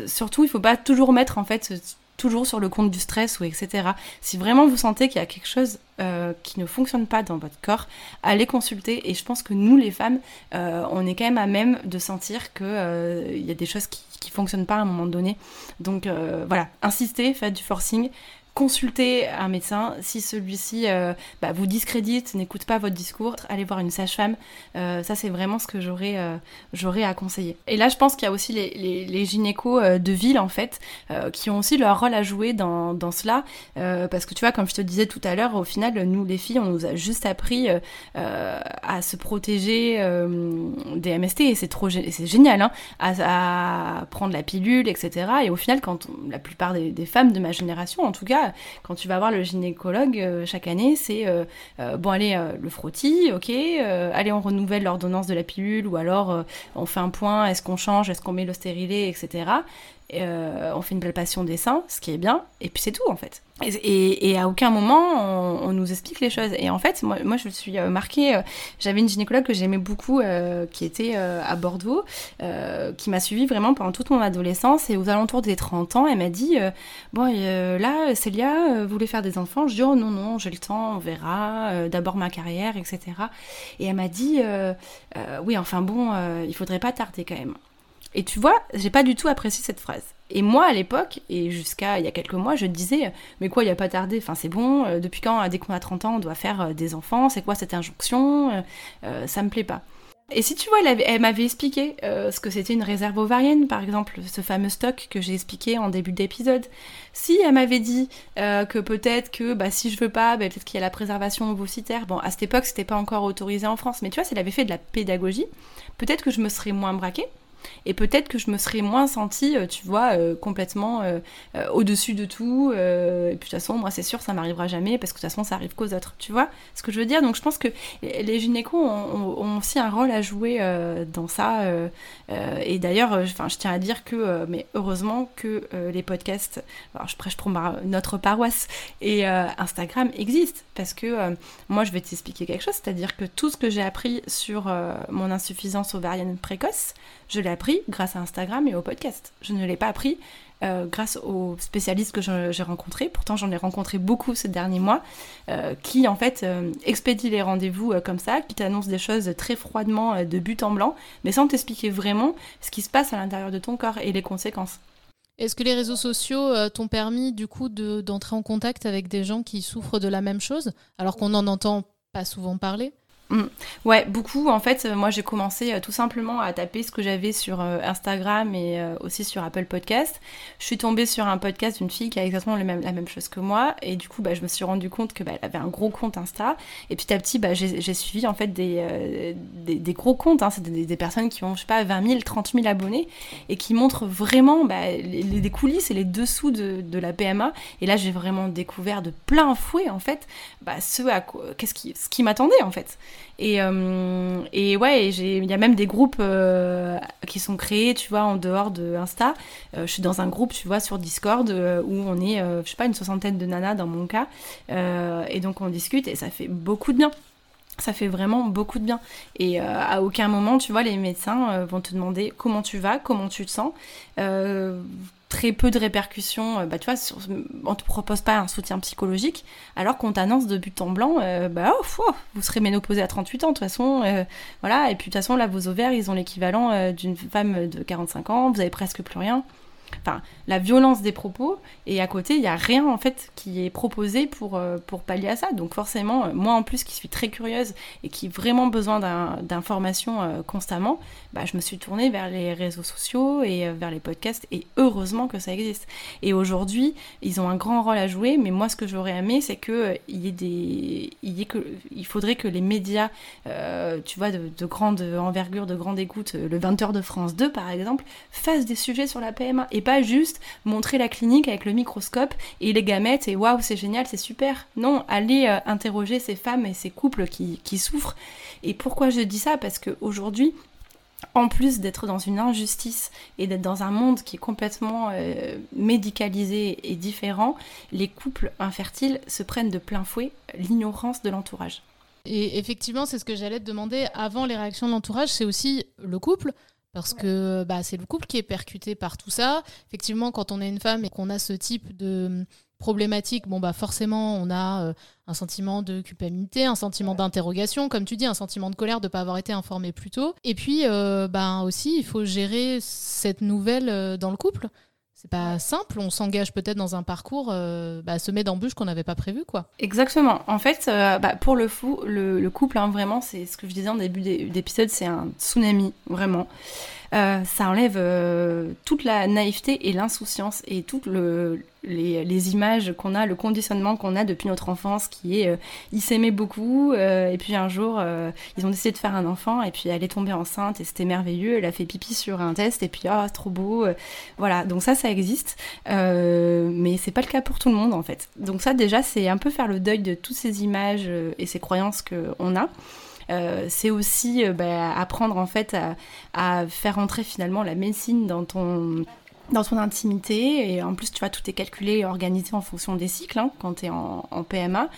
surtout, il faut pas toujours mettre en fait toujours sur le compte du stress ou etc. Si vraiment vous sentez qu'il y a quelque chose euh, qui ne fonctionne pas dans votre corps, allez consulter. Et je pense que nous, les femmes, euh, on est quand même à même de sentir qu'il euh, y a des choses qui ne fonctionnent pas à un moment donné. Donc voilà, insistez, faites du forcing consultez un médecin. Si celui-ci euh, bah, vous discrédite, n'écoute pas votre discours, allez voir une sage-femme. Euh, ça, c'est vraiment ce que j'aurais euh, j'aurais à conseiller. Et là, je pense qu'il y a aussi les, gynécos de ville, en fait, qui ont aussi leur rôle à jouer dans, dans cela. parce que tu vois, comme je te disais tout à l'heure, au final, nous, les filles, on nous a juste appris à se protéger des MST. Et c'est trop c'est génial, hein, à, prendre la pilule, etc. Et au final, quand la plupart des femmes de ma génération, en tout cas, quand tu vas voir le gynécologue euh, chaque année, c'est euh, euh, bon, allez, le frottis, ok, allez, on renouvelle l'ordonnance de la pilule, ou alors on fait un point, est-ce qu'on change, est-ce qu'on met le stérilet, etc. On fait une palpation des seins, ce qui est bien, et puis c'est tout en fait. Et, à aucun moment on, nous explique les choses. Et en fait, moi, moi je suis euh, marquée. Euh, j'avais une gynécologue que j'aimais beaucoup, qui était à Bordeaux, qui m'a suivie vraiment pendant toute mon adolescence. Et aux alentours des 30 ans, elle m'a dit Bon, là, Célia voulait faire des enfants? Je dis Oh non, non, j'ai le temps, on verra. D'abord ma carrière, etc. Et elle m'a dit Oui, enfin bon, il faudrait pas tarder quand même. Et tu vois, j'ai pas du tout apprécié cette phrase. Et moi, à l'époque, et jusqu'à il y a quelques mois, je disais, mais quoi, il n'y a pas tardé, enfin c'est bon, euh, depuis quand, dès qu'on a 30 ans, on doit faire euh, des enfants, c'est quoi cette injonction euh, Ça me plaît pas. Et si tu vois, elle, m'avait expliqué ce que c'était une réserve ovarienne, par exemple, ce fameux stock que j'ai expliqué en début d'épisode. Si elle m'avait dit que peut-être que bah, si je veux pas, bah, peut-être qu'il y a la préservation ovocytaire. Bon, à cette époque, c'était pas encore autorisé en France, mais tu vois, si elle avait fait de la pédagogie, peut-être que je me serais moins braquée. Et peut-être que je me serais moins sentie, euh, tu vois, euh, complètement euh, au-dessus de tout. et puis de toute façon, moi, c'est sûr, ça m'arrivera jamais parce que de toute façon, ça arrive qu'aux autres. Tu vois ce que je veux dire? Donc, je pense que les gynécos ont, aussi un rôle à jouer dans ça. et d'ailleurs, enfin, je tiens à dire que, mais heureusement que les podcasts, alors je prêche pour notre paroisse et Instagram existent parce que moi, je vais t'expliquer quelque chose, c'est-à-dire que tout ce que j'ai appris sur mon insuffisance ovarienne précoce, je l'ai appris grâce à Instagram et au podcast. Je ne l'ai pas appris euh, grâce aux spécialistes que j'ai rencontrés. Pourtant, j'en ai rencontré beaucoup ces derniers mois, euh, qui en fait euh, expédient les rendez-vous comme ça, qui t'annoncent des choses très froidement de but en blanc, mais sans t'expliquer vraiment ce qui se passe à l'intérieur de ton corps et les conséquences. Est-ce que les réseaux sociaux t'ont permis du coup d'entrer en contact avec des gens qui souffrent de la même chose, alors qu'on n'en entend pas souvent parler? Mm. Ouais, beaucoup. En fait, euh, moi, j'ai commencé euh, tout simplement à taper ce que j'avais sur euh, Instagram et aussi sur Apple Podcast. Je suis tombée sur un podcast d'une fille qui a exactement la même chose que moi. Et du coup, bah, je me suis rendu compte que bah, elle avait un gros compte Insta. Et petit à petit, bah, j'ai suivi en fait des, des, gros comptes. Hein. C'est des, personnes qui ont, je sais pas, 20 000, 30 000 abonnés et qui montrent vraiment bah, les, coulisses et les dessous de, de la PMA. Et là, j'ai vraiment découvert de plein fouet, en fait, bah, ce, à qu'est-ce qui, ce qui m'attendait, en fait. Et, euh, et ouais, il y a même des groupes euh, qui sont créés, tu vois, en dehors de Insta. Euh, je suis dans un groupe, tu vois, sur Discord où on est, je sais pas, une soixantaine de nanas dans mon cas. et donc on discute et ça fait beaucoup de bien ça fait vraiment beaucoup de bien. Et à aucun moment, tu vois, les médecins vont te demander comment tu vas, comment tu te sens très peu de répercussions. Euh, bah, tu vois, on te propose pas un soutien psychologique, alors qu'on t'annonce de but en blanc, euh, bah, oh, vous serez ménopausé à 38 ans, de toute façon. Euh, voilà, et puis de toute façon, là, vos ovaires, ils ont l'équivalent d'une femme de 45 ans, vous avez presque plus rien enfin, la violence des propos, et à côté, il n'y a rien en fait qui est proposé pour, euh, pour pallier à ça. Donc forcément, euh, moi en plus qui suis très curieuse et qui ai vraiment besoin d'informations euh, constamment, bah, je me suis tournée vers les réseaux sociaux et vers les podcasts, et heureusement que ça existe. Et aujourd'hui, ils ont un grand rôle à jouer, mais moi ce que j'aurais aimé, c'est qu'il y ait des... Il, y ait que... il faudrait que les médias, tu vois, de, de, grande envergure, de grande écoute, le 20h de France 2 par exemple, fassent des sujets sur la PMA pas juste montrer la clinique avec le microscope et les gamètes et waouh c'est génial, c'est super. Non, aller euh, interroger ces femmes et ces couples qui, qui souffrent. Et pourquoi je dis ça? Parce qu'aujourd'hui, en plus d'être dans une injustice et d'être dans un monde qui est complètement euh, médicalisé et différent, les couples infertiles se prennent de plein fouet l'ignorance de l'entourage. Et effectivement, c'est ce que j'allais te demander avant les réactions de l'entourage, c'est aussi le couple. Parce que bah, c'est le couple qui est percuté par tout ça. Effectivement, quand on est une femme et qu'on a ce type de problématique, bon bah forcément on a euh, un sentiment de culpabilité, un sentiment d'interrogation, comme tu dis, un sentiment de colère de ne pas avoir été informé plus tôt. Et puis euh, bah, aussi il faut gérer cette nouvelle euh, dans le couple. C'est pas simple, on s'engage peut-être dans un parcours bah, semé d'embûches qu'on n'avait pas prévu quoi. Exactement. En fait, bah, pour le fou, le, couple, hein, vraiment, c'est ce que je disais en début d'épisode, c'est un tsunami, vraiment. Euh, ça enlève euh, toute la naïveté et l'insouciance et toutes le, les, images qu'on a, le conditionnement qu'on a depuis notre enfance qui est euh, ils s'aimaient beaucoup et puis un jour ils ont décidé de faire un enfant et puis elle est tombée enceinte et c'était merveilleux, elle a fait pipi sur un test et puis ah c'est trop beau. voilà, donc ça ça existe mais c'est pas le cas pour tout le monde en fait. Donc ça déjà c'est un peu faire le deuil de toutes ces images et ces croyances qu'on a. Euh, c'est aussi euh, bah, apprendre en fait à, faire entrer finalement la médecine dans ton dans intimité. Et en plus tu vois tout est calculé et organisé en fonction des cycles hein, quand tu es en, PMA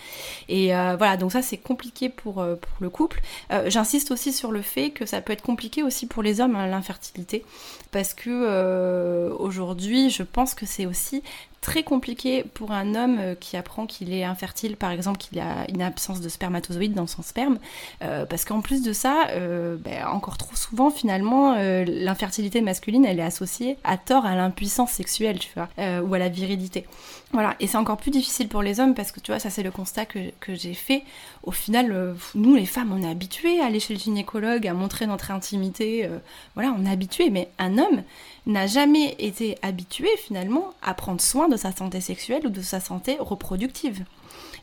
et euh, voilà donc ça c'est compliqué pour, pour le couple. J'insiste aussi sur le fait que ça peut être compliqué aussi pour les hommes hein, l'infertilité parce que aujourd'hui je pense que c'est aussi très compliqué pour un homme euh, qui apprend qu'il est infertile, par exemple, qu'il a une absence de spermatozoïdes dans son sperme, euh, parce qu'en plus de ça, euh, ben, encore trop souvent, finalement, l'infertilité masculine, elle est associée à tort à l'impuissance sexuelle, tu vois, ou à la virilité. Voilà, et c'est encore plus difficile pour les hommes parce que tu vois, ça c'est le constat que, j'ai fait. Au final, nous les femmes, on est habitués à aller chez le gynécologue, à montrer notre intimité. voilà, on est habitués, mais un homme, n'a jamais été habitué finalement à prendre soin de sa santé sexuelle ou de sa santé reproductive.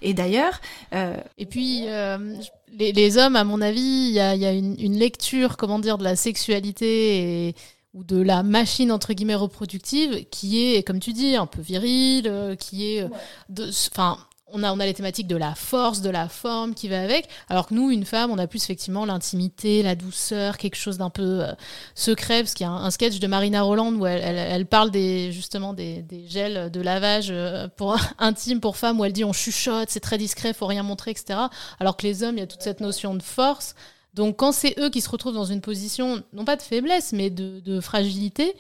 Et d'ailleurs... Euh, et puis, euh, les, hommes, à mon avis, il y a, une, lecture, comment dire, de la sexualité ou de la machine, entre guillemets, reproductive, qui est, comme tu dis, un peu virile, euh, qui est... Enfin on a, on a les thématiques de la force, de la forme qui va avec, alors que nous, une femme, on a plus effectivement l'intimité, la douceur, quelque chose d'un peu euh, secret, parce qu'il y a un, sketch de Marina Roland où elle, parle des, justement des, gels de lavage euh, pour intime pour femmes, où elle dit on chuchote, c'est très discret, faut rien montrer, etc. Alors que les hommes, il y a toute cette notion de force. Donc quand c'est eux qui se retrouvent dans une position, non pas de faiblesse, mais de, fragilité,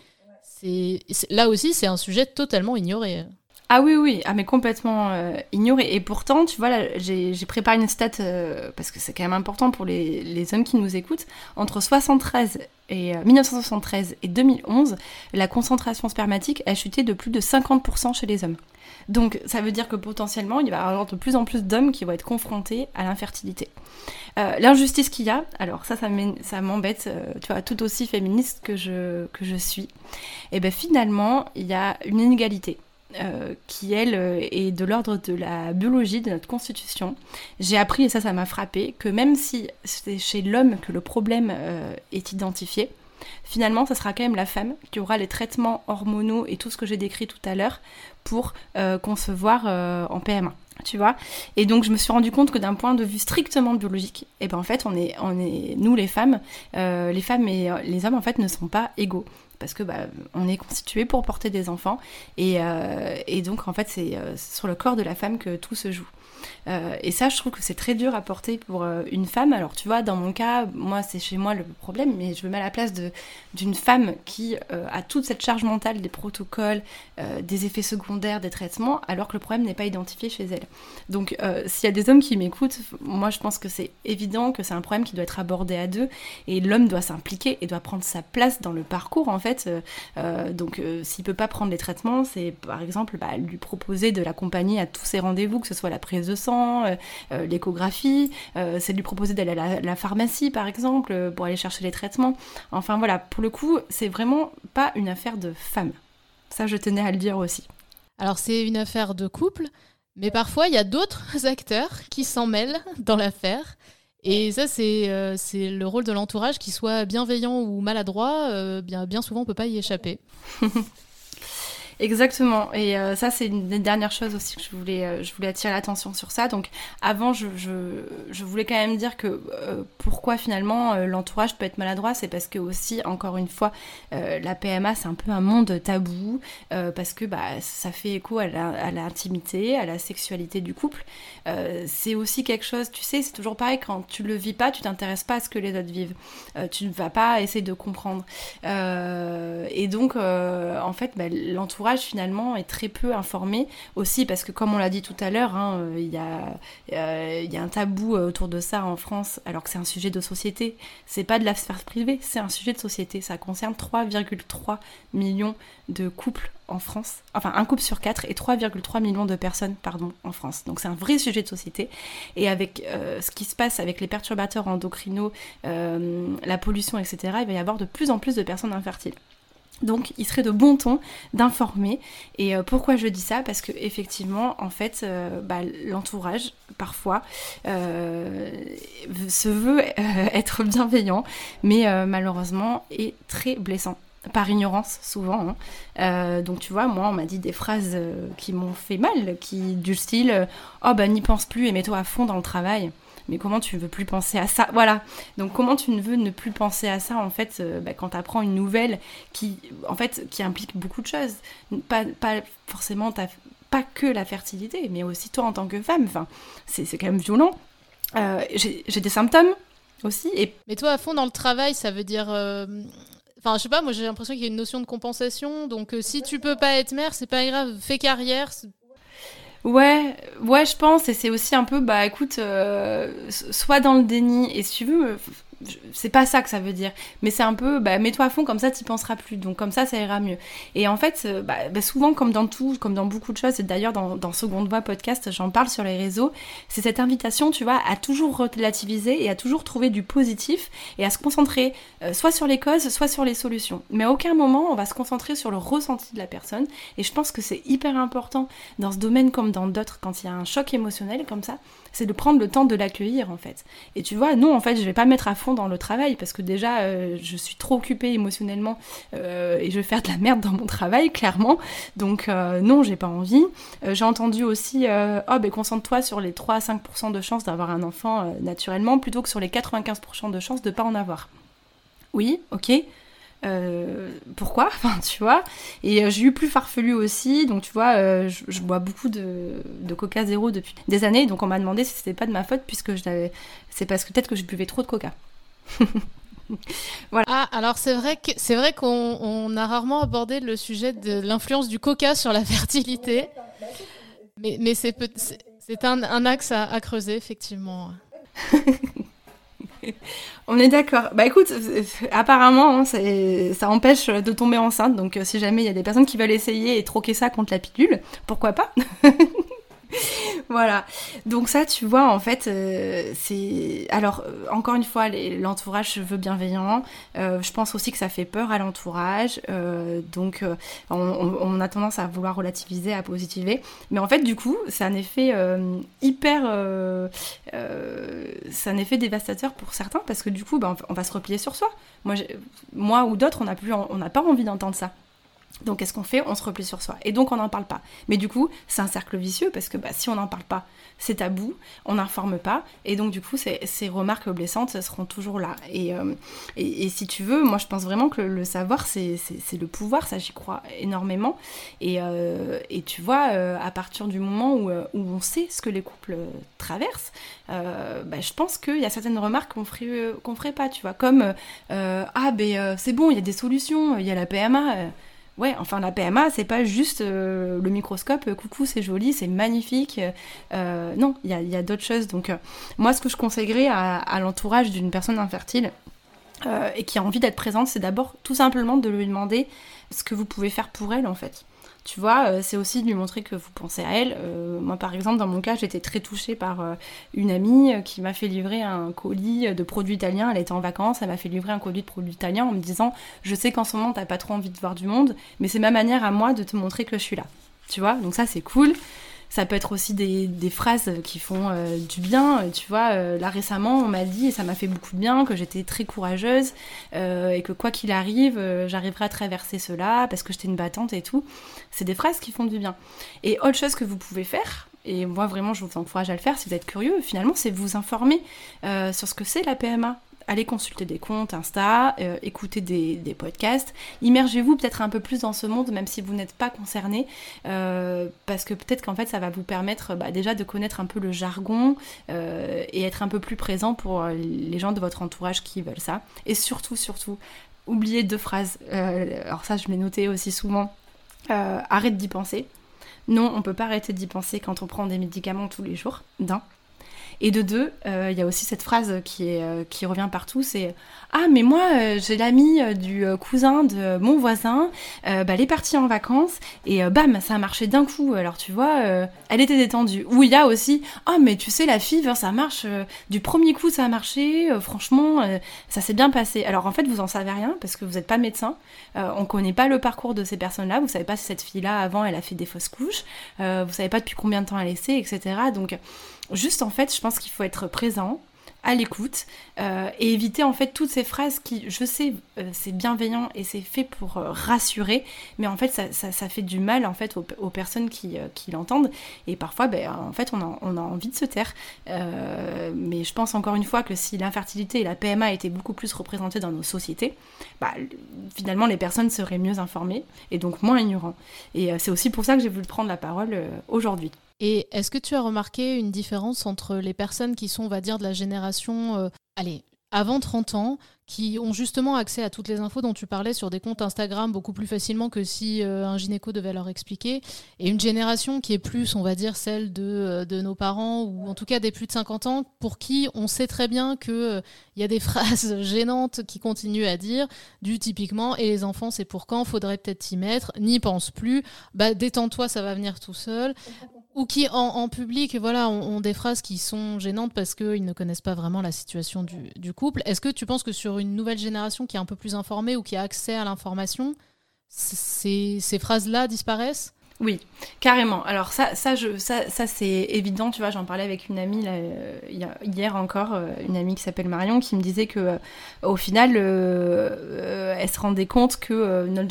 c'est là aussi, c'est un sujet totalement ignoré. Ah oui, oui, ah, mais complètement euh, ignoré. Et pourtant, tu vois, j'ai préparé une stat, euh, parce que c'est quand même important pour les, les, hommes qui nous écoutent. Entre 73 et, 1973 euh, et 2011, la concentration spermatique a chuté de plus de 50% chez les hommes. Donc ça veut dire que potentiellement, il va y avoir de plus en plus d'hommes qui vont être confrontés à l'infertilité. L'injustice qu'il y a, alors ça, ça m'embête, tu vois, tout aussi féministe que je, suis. Et eh bien finalement, il y a une inégalité euh, qui, elle, euh, est de l'ordre de la biologie, de notre constitution. J'ai appris, et ça, ça m'a frappé, que même si c'est chez l'homme que le problème euh, est identifié, finalement, ça sera quand même la femme qui aura les traitements hormonaux et tout ce que j'ai décrit tout à l'heure pour concevoir en PMA. Tu vois Et donc, je me suis rendu compte que d'un point de vue strictement biologique, et eh ben en fait, on est, on est, nous les femmes, les femmes et les hommes en fait ne sont pas égaux parce que bah, on est constitué pour porter des enfants et, euh, et donc en fait c'est euh, sur le corps de la femme que tout se joue. Euh, et ça, je trouve que c'est très dur à porter pour euh, une femme. Alors, tu vois, dans mon cas, moi, c'est chez moi le problème, mais je me mets à la place d'une femme qui euh, a toute cette charge mentale des protocoles, des effets secondaires, des traitements, alors que le problème n'est pas identifié chez elle. Donc, s'il y a des hommes qui m'écoutent, moi, je pense que c'est évident que c'est un problème qui doit être abordé à deux, et l'homme doit s'impliquer et doit prendre sa place dans le parcours, en fait. donc, s'il peut pas prendre les traitements, c'est par exemple bah, lui proposer de l'accompagner à tous ses rendez-vous, que ce soit la prise de sang, euh, euh, l'échographie, euh, c'est de lui proposer d'aller à la, pharmacie par exemple pour aller chercher les traitements. Enfin voilà, pour le coup, c'est vraiment pas une affaire de femme. Ça, je tenais à le dire aussi. Alors c'est une affaire de couple, mais parfois il y a d'autres acteurs qui s'en mêlent dans l'affaire. Et ça, c'est le rôle de l'entourage, qui soit bienveillant ou maladroit, bien, bien souvent on peut pas y échapper. Exactement. Et euh, ça, c'est une des dernières choses aussi que je voulais, euh, attirer l'attention sur ça. Donc, avant, je voulais quand même dire que euh, pourquoi finalement l'entourage peut être maladroit, c'est parce que aussi, encore une fois, la PMA, c'est un peu un monde tabou parce que bah, ça fait écho à l'intimité, à la sexualité du couple. c'est aussi quelque chose, tu sais, c'est toujours pareil, quand tu le vis pas, tu t'intéresses pas à ce que les autres vivent. tu ne vas pas essayer de comprendre. et donc, en fait, bah, l'entourage finalement est très peu informé aussi parce que comme on l'a dit tout à l'heure, hein, euh, il y, a, un tabou euh, autour de ça en France alors que c'est un sujet de société. C'est pas de la sphère privée, c'est un sujet de société. Ça concerne 3,3 millions de couples en France, enfin un couple sur quatre et 3,3 millions de personnes pardon en France. Donc c'est un vrai sujet de société et avec euh, ce qui se passe avec les perturbateurs endocrinos, la pollution, etc. Il va y avoir de plus en plus de personnes infertiles. Donc il serait de bon ton d'informer. Et euh, pourquoi je dis ça? Parce que effectivement, en fait, euh, bah, l'entourage, parfois, euh, se veut être bienveillant, mais malheureusement est très blessant. Par ignorance, souvent. Hein. donc, tu vois, moi, on m'a dit des phrases qui m'ont fait mal, qui du style Oh, bah, n'y pense plus et mets-toi à fond dans le travail mais comment tu ne veux plus penser à ça? Voilà. Donc comment tu ne veux ne plus penser à ça en fait euh, bah, quand tu apprends une nouvelle qui en fait qui implique beaucoup de choses, pas, pas forcément pas que la fertilité, mais aussi toi en tant que femme. Enfin, c'est quand même violent. Euh, j'ai des symptômes aussi. Et... Mais toi à fond dans le travail, ça veut dire. Euh, enfin, je sais pas, moi j'ai l'impression qu'il y a une notion de compensation. Donc, si tu peux pas être mère, c'est pas grave, fais carrière, Ouais, ouais, je pense, et c'est aussi un peu, bah écoute, euh, soit dans le déni, et si tu veux, c'est pas ça que ça veut dire, mais c'est un peu, bah, mets-toi à fond, comme ça tu penseras plus, donc comme ça ça ira mieux. Et en fait, euh, bah, bah, souvent comme dans tout, comme dans beaucoup de choses, et d'ailleurs dans, dans Seconde Voix podcast, j'en parle sur les réseaux, c'est cette invitation, tu vois, à toujours relativiser et à toujours trouver du positif et à se concentrer euh, soit sur les causes, soit sur les solutions. Mais à aucun moment on va se concentrer sur le ressenti de la personne, et je pense que c'est hyper important dans ce domaine comme dans d'autres, quand il y a un choc émotionnel comme ça, c'est de prendre le temps de l'accueillir en fait. Et tu vois, non, en fait, je vais pas mettre à fond dans le travail parce que déjà, euh, je suis trop occupée émotionnellement euh, et je vais faire de la merde dans mon travail, clairement. Donc, euh, non, j'ai pas envie. j'ai entendu aussi, oh, ben concentre-toi sur les 3 à 5% de chances d'avoir un enfant naturellement plutôt que sur les 95% de chances de pas en avoir. Oui, ok. Pourquoi? Enfin, tu vois. Et j'ai eu plus farfelu aussi, donc tu vois, je, bois beaucoup de, Coca zéro depuis des années, donc on m'a demandé si c'était pas de ma faute, puisque c'est parce que peut-être que je buvais trop de Coca. voilà. Ah, alors c'est vrai que c'est vrai qu'on a rarement abordé le sujet de l'influence du Coca sur la fertilité, mais, mais c'est un, un axe à, à creuser effectivement. On est d'accord. Bah écoute, apparemment, hein, ça empêche de tomber enceinte. Donc euh, si jamais il y a des personnes qui veulent essayer et troquer ça contre la pilule, pourquoi pas? voilà. Donc ça, tu vois, en fait, euh, c'est... Alors, euh, encore une fois, l'entourage se veut bienveillant. Euh, je pense aussi que ça fait peur à l'entourage. donc, on, a tendance à vouloir relativiser, à positiver. Mais en fait, du coup, c'est un effet hyper... c'est un effet dévastateur pour certains parce que du coup, bah, on va se replier sur soi. Moi, moi ou d'autres, on n'a pas envie d'entendre ça. Donc qu'est-ce qu'on fait? On se replie sur soi. Et donc on n'en parle pas. Mais du coup, c'est un cercle vicieux parce que bah, si on n'en parle pas, c'est tabou, on n'informe pas. Et donc du coup, ces, remarques blessantes seront toujours là. Euh, et, si tu veux, moi je pense vraiment que le, savoir, c'est le pouvoir, ça j'y crois énormément. Et, euh, tu vois, euh, à partir du moment où, on sait ce que les couples traversent, bah, je pense qu'il y a certaines remarques qu'on ferait, qu'on ferait pas, tu vois. Comme, ah ben c'est bon, il y a des solutions, il y a la PMA ouais, enfin la PMA, c'est pas juste euh, le microscope, euh, coucou, c'est joli, c'est magnifique. Euh, non, il y a, d'autres choses. Donc, moi, ce que je conseillerais à, l'entourage d'une personne infertile et qui a envie d'être présente, c'est d'abord tout simplement de lui demander ce que vous pouvez faire pour elle, en fait. Tu vois, euh, c'est aussi de lui montrer que vous pensez à elle. Euh, moi, par exemple, dans mon cas, j'étais très touchée par euh, une amie qui m'a fait livrer un colis de produits italiens. Elle était en vacances, elle m'a fait livrer un colis de produits italiens en me disant Je sais qu'en ce moment, t'as pas trop envie de voir du monde, mais c'est ma manière à moi de te montrer que je suis là. Tu vois, donc ça, c'est cool. Ça peut être aussi des, phrases qui font du bien. Tu vois, là récemment, on m'a dit, et ça m'a fait beaucoup de bien, que j'étais très courageuse et que quoi qu'il arrive, j'arriverai à traverser cela parce que j'étais une battante et tout. C'est des phrases qui font du bien. Et autre chose que vous pouvez faire, et moi vraiment je vous encourage à le faire si vous êtes curieux, finalement, c'est vous informer sur ce que c'est la PMA allez consulter des comptes Insta, euh, écoutez des, podcasts, immergez-vous peut-être un peu plus dans ce monde, même si vous n'êtes pas concerné, euh, parce que peut-être qu'en fait ça va vous permettre bah, déjà de connaître un peu le jargon euh, et être un peu plus présent pour les gens de votre entourage qui veulent ça. Et surtout, surtout, oubliez deux phrases. alors ça, je l'ai noté aussi souvent. arrête d'y penser. Non, on peut pas arrêter d'y penser quand on prend des médicaments tous les jours, d'un. Et de deux, euh, il y a aussi cette phrase qui, est, euh, qui revient partout, c'est ah mais moi euh, j'ai l'ami du cousin de mon voisin, bah, elle est partie en vacances et bam ça a marché d'un coup. Alors tu vois, elle était détendue. Ou il y a aussi ah mais tu sais la fille ça marche du premier coup ça a marché. franchement ça s'est bien passé. Alors en fait vous en savez rien parce que vous n'êtes pas médecin. on connaît pas le parcours de ces personnes-là. Vous savez pas si cette fille-là avant elle a fait des fausses couches. vous savez pas depuis combien de temps elle est etc. Donc Juste en fait, je pense qu'il faut être présent, à l'écoute euh, et éviter en fait toutes ces phrases qui, je sais, euh, c'est bienveillant et c'est fait pour euh, rassurer, mais en fait ça, fait du mal en fait aux, personnes qui, l'entendent et parfois ben, en fait on a, on a envie de se taire. mais je pense encore une fois que si l'infertilité et la PMA étaient beaucoup plus représentées dans nos sociétés, bah, finalement les personnes seraient mieux informées et donc moins ignorants. Et c'est aussi pour ça que j'ai voulu prendre la parole aujourd'hui. Et est-ce que tu as remarqué une différence entre les personnes qui sont, on va dire, de la génération, euh, allez, avant 30 ans, qui ont justement accès à toutes les infos dont tu parlais sur des comptes Instagram beaucoup plus facilement que si euh, un gynéco devait leur expliquer, et une génération qui est plus, on va dire, celle de, euh, de nos parents, ou en tout cas des plus de 50 ans, pour qui on sait très bien qu'il il y a des phrases gênantes qui continuent à dire, du typiquement, et les enfants, c'est pour quand, faudrait peut-être t'y mettre, n'y pense plus, bah détends-toi, ça va venir tout seul ou qui en, public voilà ont, des phrases qui sont gênantes parce qu'ils ne connaissent pas vraiment la situation du, couple. Est-ce que tu penses que sur une nouvelle génération qui est un peu plus informée ou qui a accès à l'information, ces phrases-là disparaissent? Oui, carrément. Alors ça, ça, c'est évident, tu vois, j'en parlais avec une amie euh, hier encore, euh, une amie qui s'appelle Marion, qui me disait que euh, au final, elle se rendait compte que notre,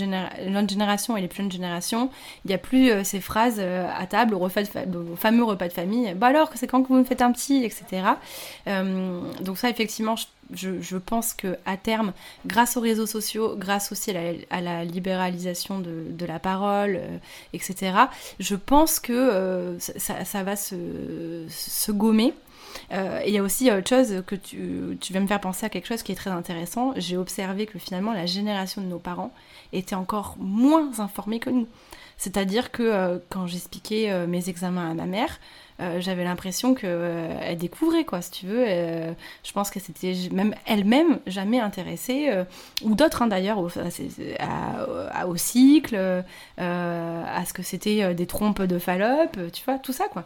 génération et les plus jeunes générations, il n'y a plus ces phrases à table au, repas de fameux repas de famille. Bah alors, c'est quand que vous me faites un petit, etc. donc ça, effectivement, je je, pense que à terme, grâce aux réseaux sociaux, grâce aussi à la, libéralisation de, la parole, euh, etc., je pense que euh, ça, va se, gommer. Euh, il y a aussi autre chose que tu, tu vas me faire penser à quelque chose qui est très intéressant. J'ai observé que finalement la génération de nos parents était encore moins informée que nous. C'est-à-dire que quand j'expliquais mes examens à ma mère, euh, j'avais l'impression qu'elle euh, découvrait, quoi, si tu veux. Euh, je pense que c'était même elle-même jamais intéressée, ou d'autres hein, d'ailleurs, au, au, cycle, à ce que c'était des trompes de Fallope, tu vois, tout ça, quoi.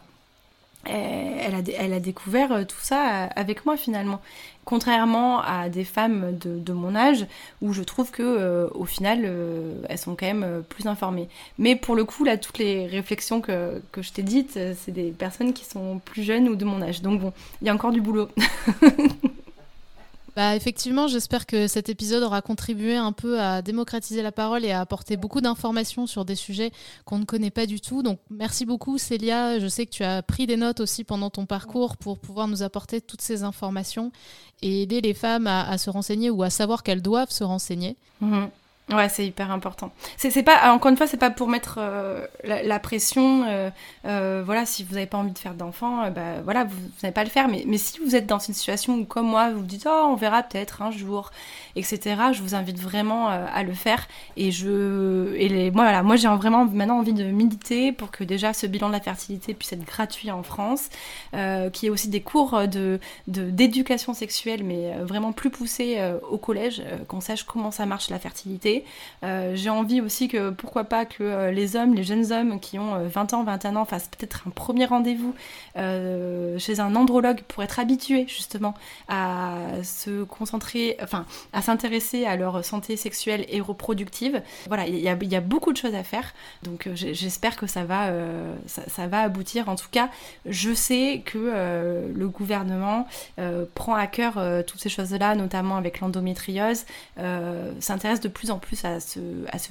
Elle a, elle a, découvert tout ça avec moi finalement contrairement à des femmes de, mon âge où je trouve que euh, au final euh, elles sont quand même euh, plus informées. Mais pour le coup là toutes les réflexions que, que je t'ai dites c'est des personnes qui sont plus jeunes ou de mon âge. Donc bon, il y a encore du boulot. Bah, effectivement, j'espère que cet épisode aura contribué un peu à démocratiser la parole et à apporter beaucoup d'informations sur des sujets qu'on ne connaît pas du tout. Donc, merci beaucoup, Célia. Je sais que tu as pris des notes aussi pendant ton parcours pour pouvoir nous apporter toutes ces informations et aider les femmes à, se renseigner ou à savoir qu'elles doivent se renseigner. Mhm. Ouais, c'est hyper important. C'est pas, encore une fois, c'est pas pour mettre euh, la, pression. Euh, euh, voilà, si vous n'avez pas envie de faire d'enfant, bah, voilà, vous n'allez pas le faire. Mais, si vous êtes dans une situation où, comme moi, vous vous dites, oh, on verra peut-être un jour, etc. Je vous invite vraiment à le faire. Et je, et les, moi, voilà, moi, j'ai vraiment maintenant envie de militer pour que déjà ce bilan de la fertilité puisse être gratuit en France, qu'il y ait aussi des cours de d'éducation sexuelle, mais vraiment plus poussés au collège, qu'on sache comment ça marche la fertilité société. J'ai envie aussi que, pourquoi pas, que les hommes, les jeunes hommes qui ont 20 ans, 21 ans fassent peut-être un premier rendez-vous chez un andrologue pour être habitués justement à se concentrer, enfin, à s'intéresser à leur santé sexuelle et reproductive. Voilà, il y, a, beaucoup de choses à faire. Donc j'espère que ça va, ça, va aboutir. En tout cas, je sais que le gouvernement prend à cœur toutes ces choses-là, notamment avec l'endométriose, euh, s'intéresse de plus en plus à ce,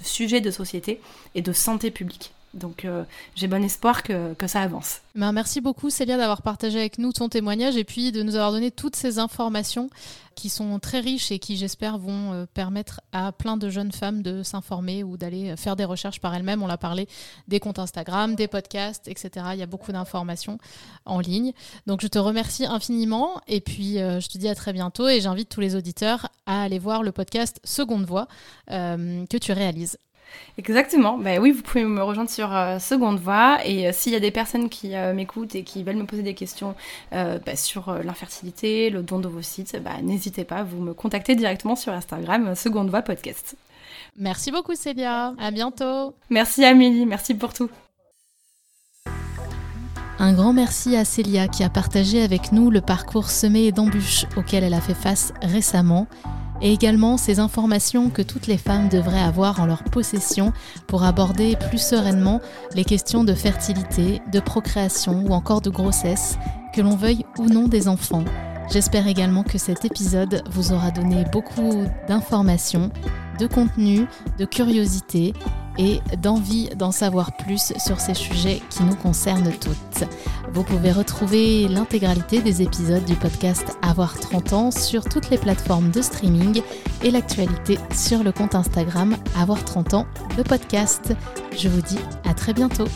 sujet de société et de santé publique. Donc euh, j'ai bon espoir que, ça avance. Ben, merci beaucoup Célia d'avoir partagé avec nous ton témoignage et puis de nous avoir donné toutes ces informations qui sont très riches et qui j'espère vont euh, permettre à plein de jeunes femmes de s'informer ou d'aller faire des recherches par elles-mêmes. On l'a parlé des comptes Instagram, des podcasts, etc. Il y a beaucoup d'informations en ligne. Donc je te remercie infiniment et puis euh, je te dis à très bientôt et j'invite tous les auditeurs à aller voir le podcast Seconde Voix que tu réalises. Exactement. Ben oui, vous pouvez me rejoindre sur euh, Seconde Voix. Et euh, s'il y a des personnes qui euh, m'écoutent et qui veulent me poser des questions bah, sur l'infertilité, le don d'ovocytes, bah, n'hésitez pas, vous me contactez directement sur Instagram Seconde Voix Podcast. Merci beaucoup Célia. À bientôt. Merci Amélie. Merci pour tout. Un grand merci à Célia qui a partagé avec nous le parcours semé d'embûches auquel elle a fait face récemment et également ces informations que toutes les femmes devraient avoir en leur possession pour aborder plus sereinement les questions de fertilité, de procréation ou encore de grossesse, que l'on veuille ou non des enfants. J'espère également que cet épisode vous aura donné beaucoup d'informations, de contenu, de curiosité et d'envie d'en savoir plus sur ces sujets qui nous concernent toutes. Vous pouvez retrouver l'intégralité des épisodes du podcast Avoir 30 ans sur toutes les plateformes de streaming et l'actualité sur le compte Instagram Avoir 30 ans, le podcast. Je vous dis à très bientôt.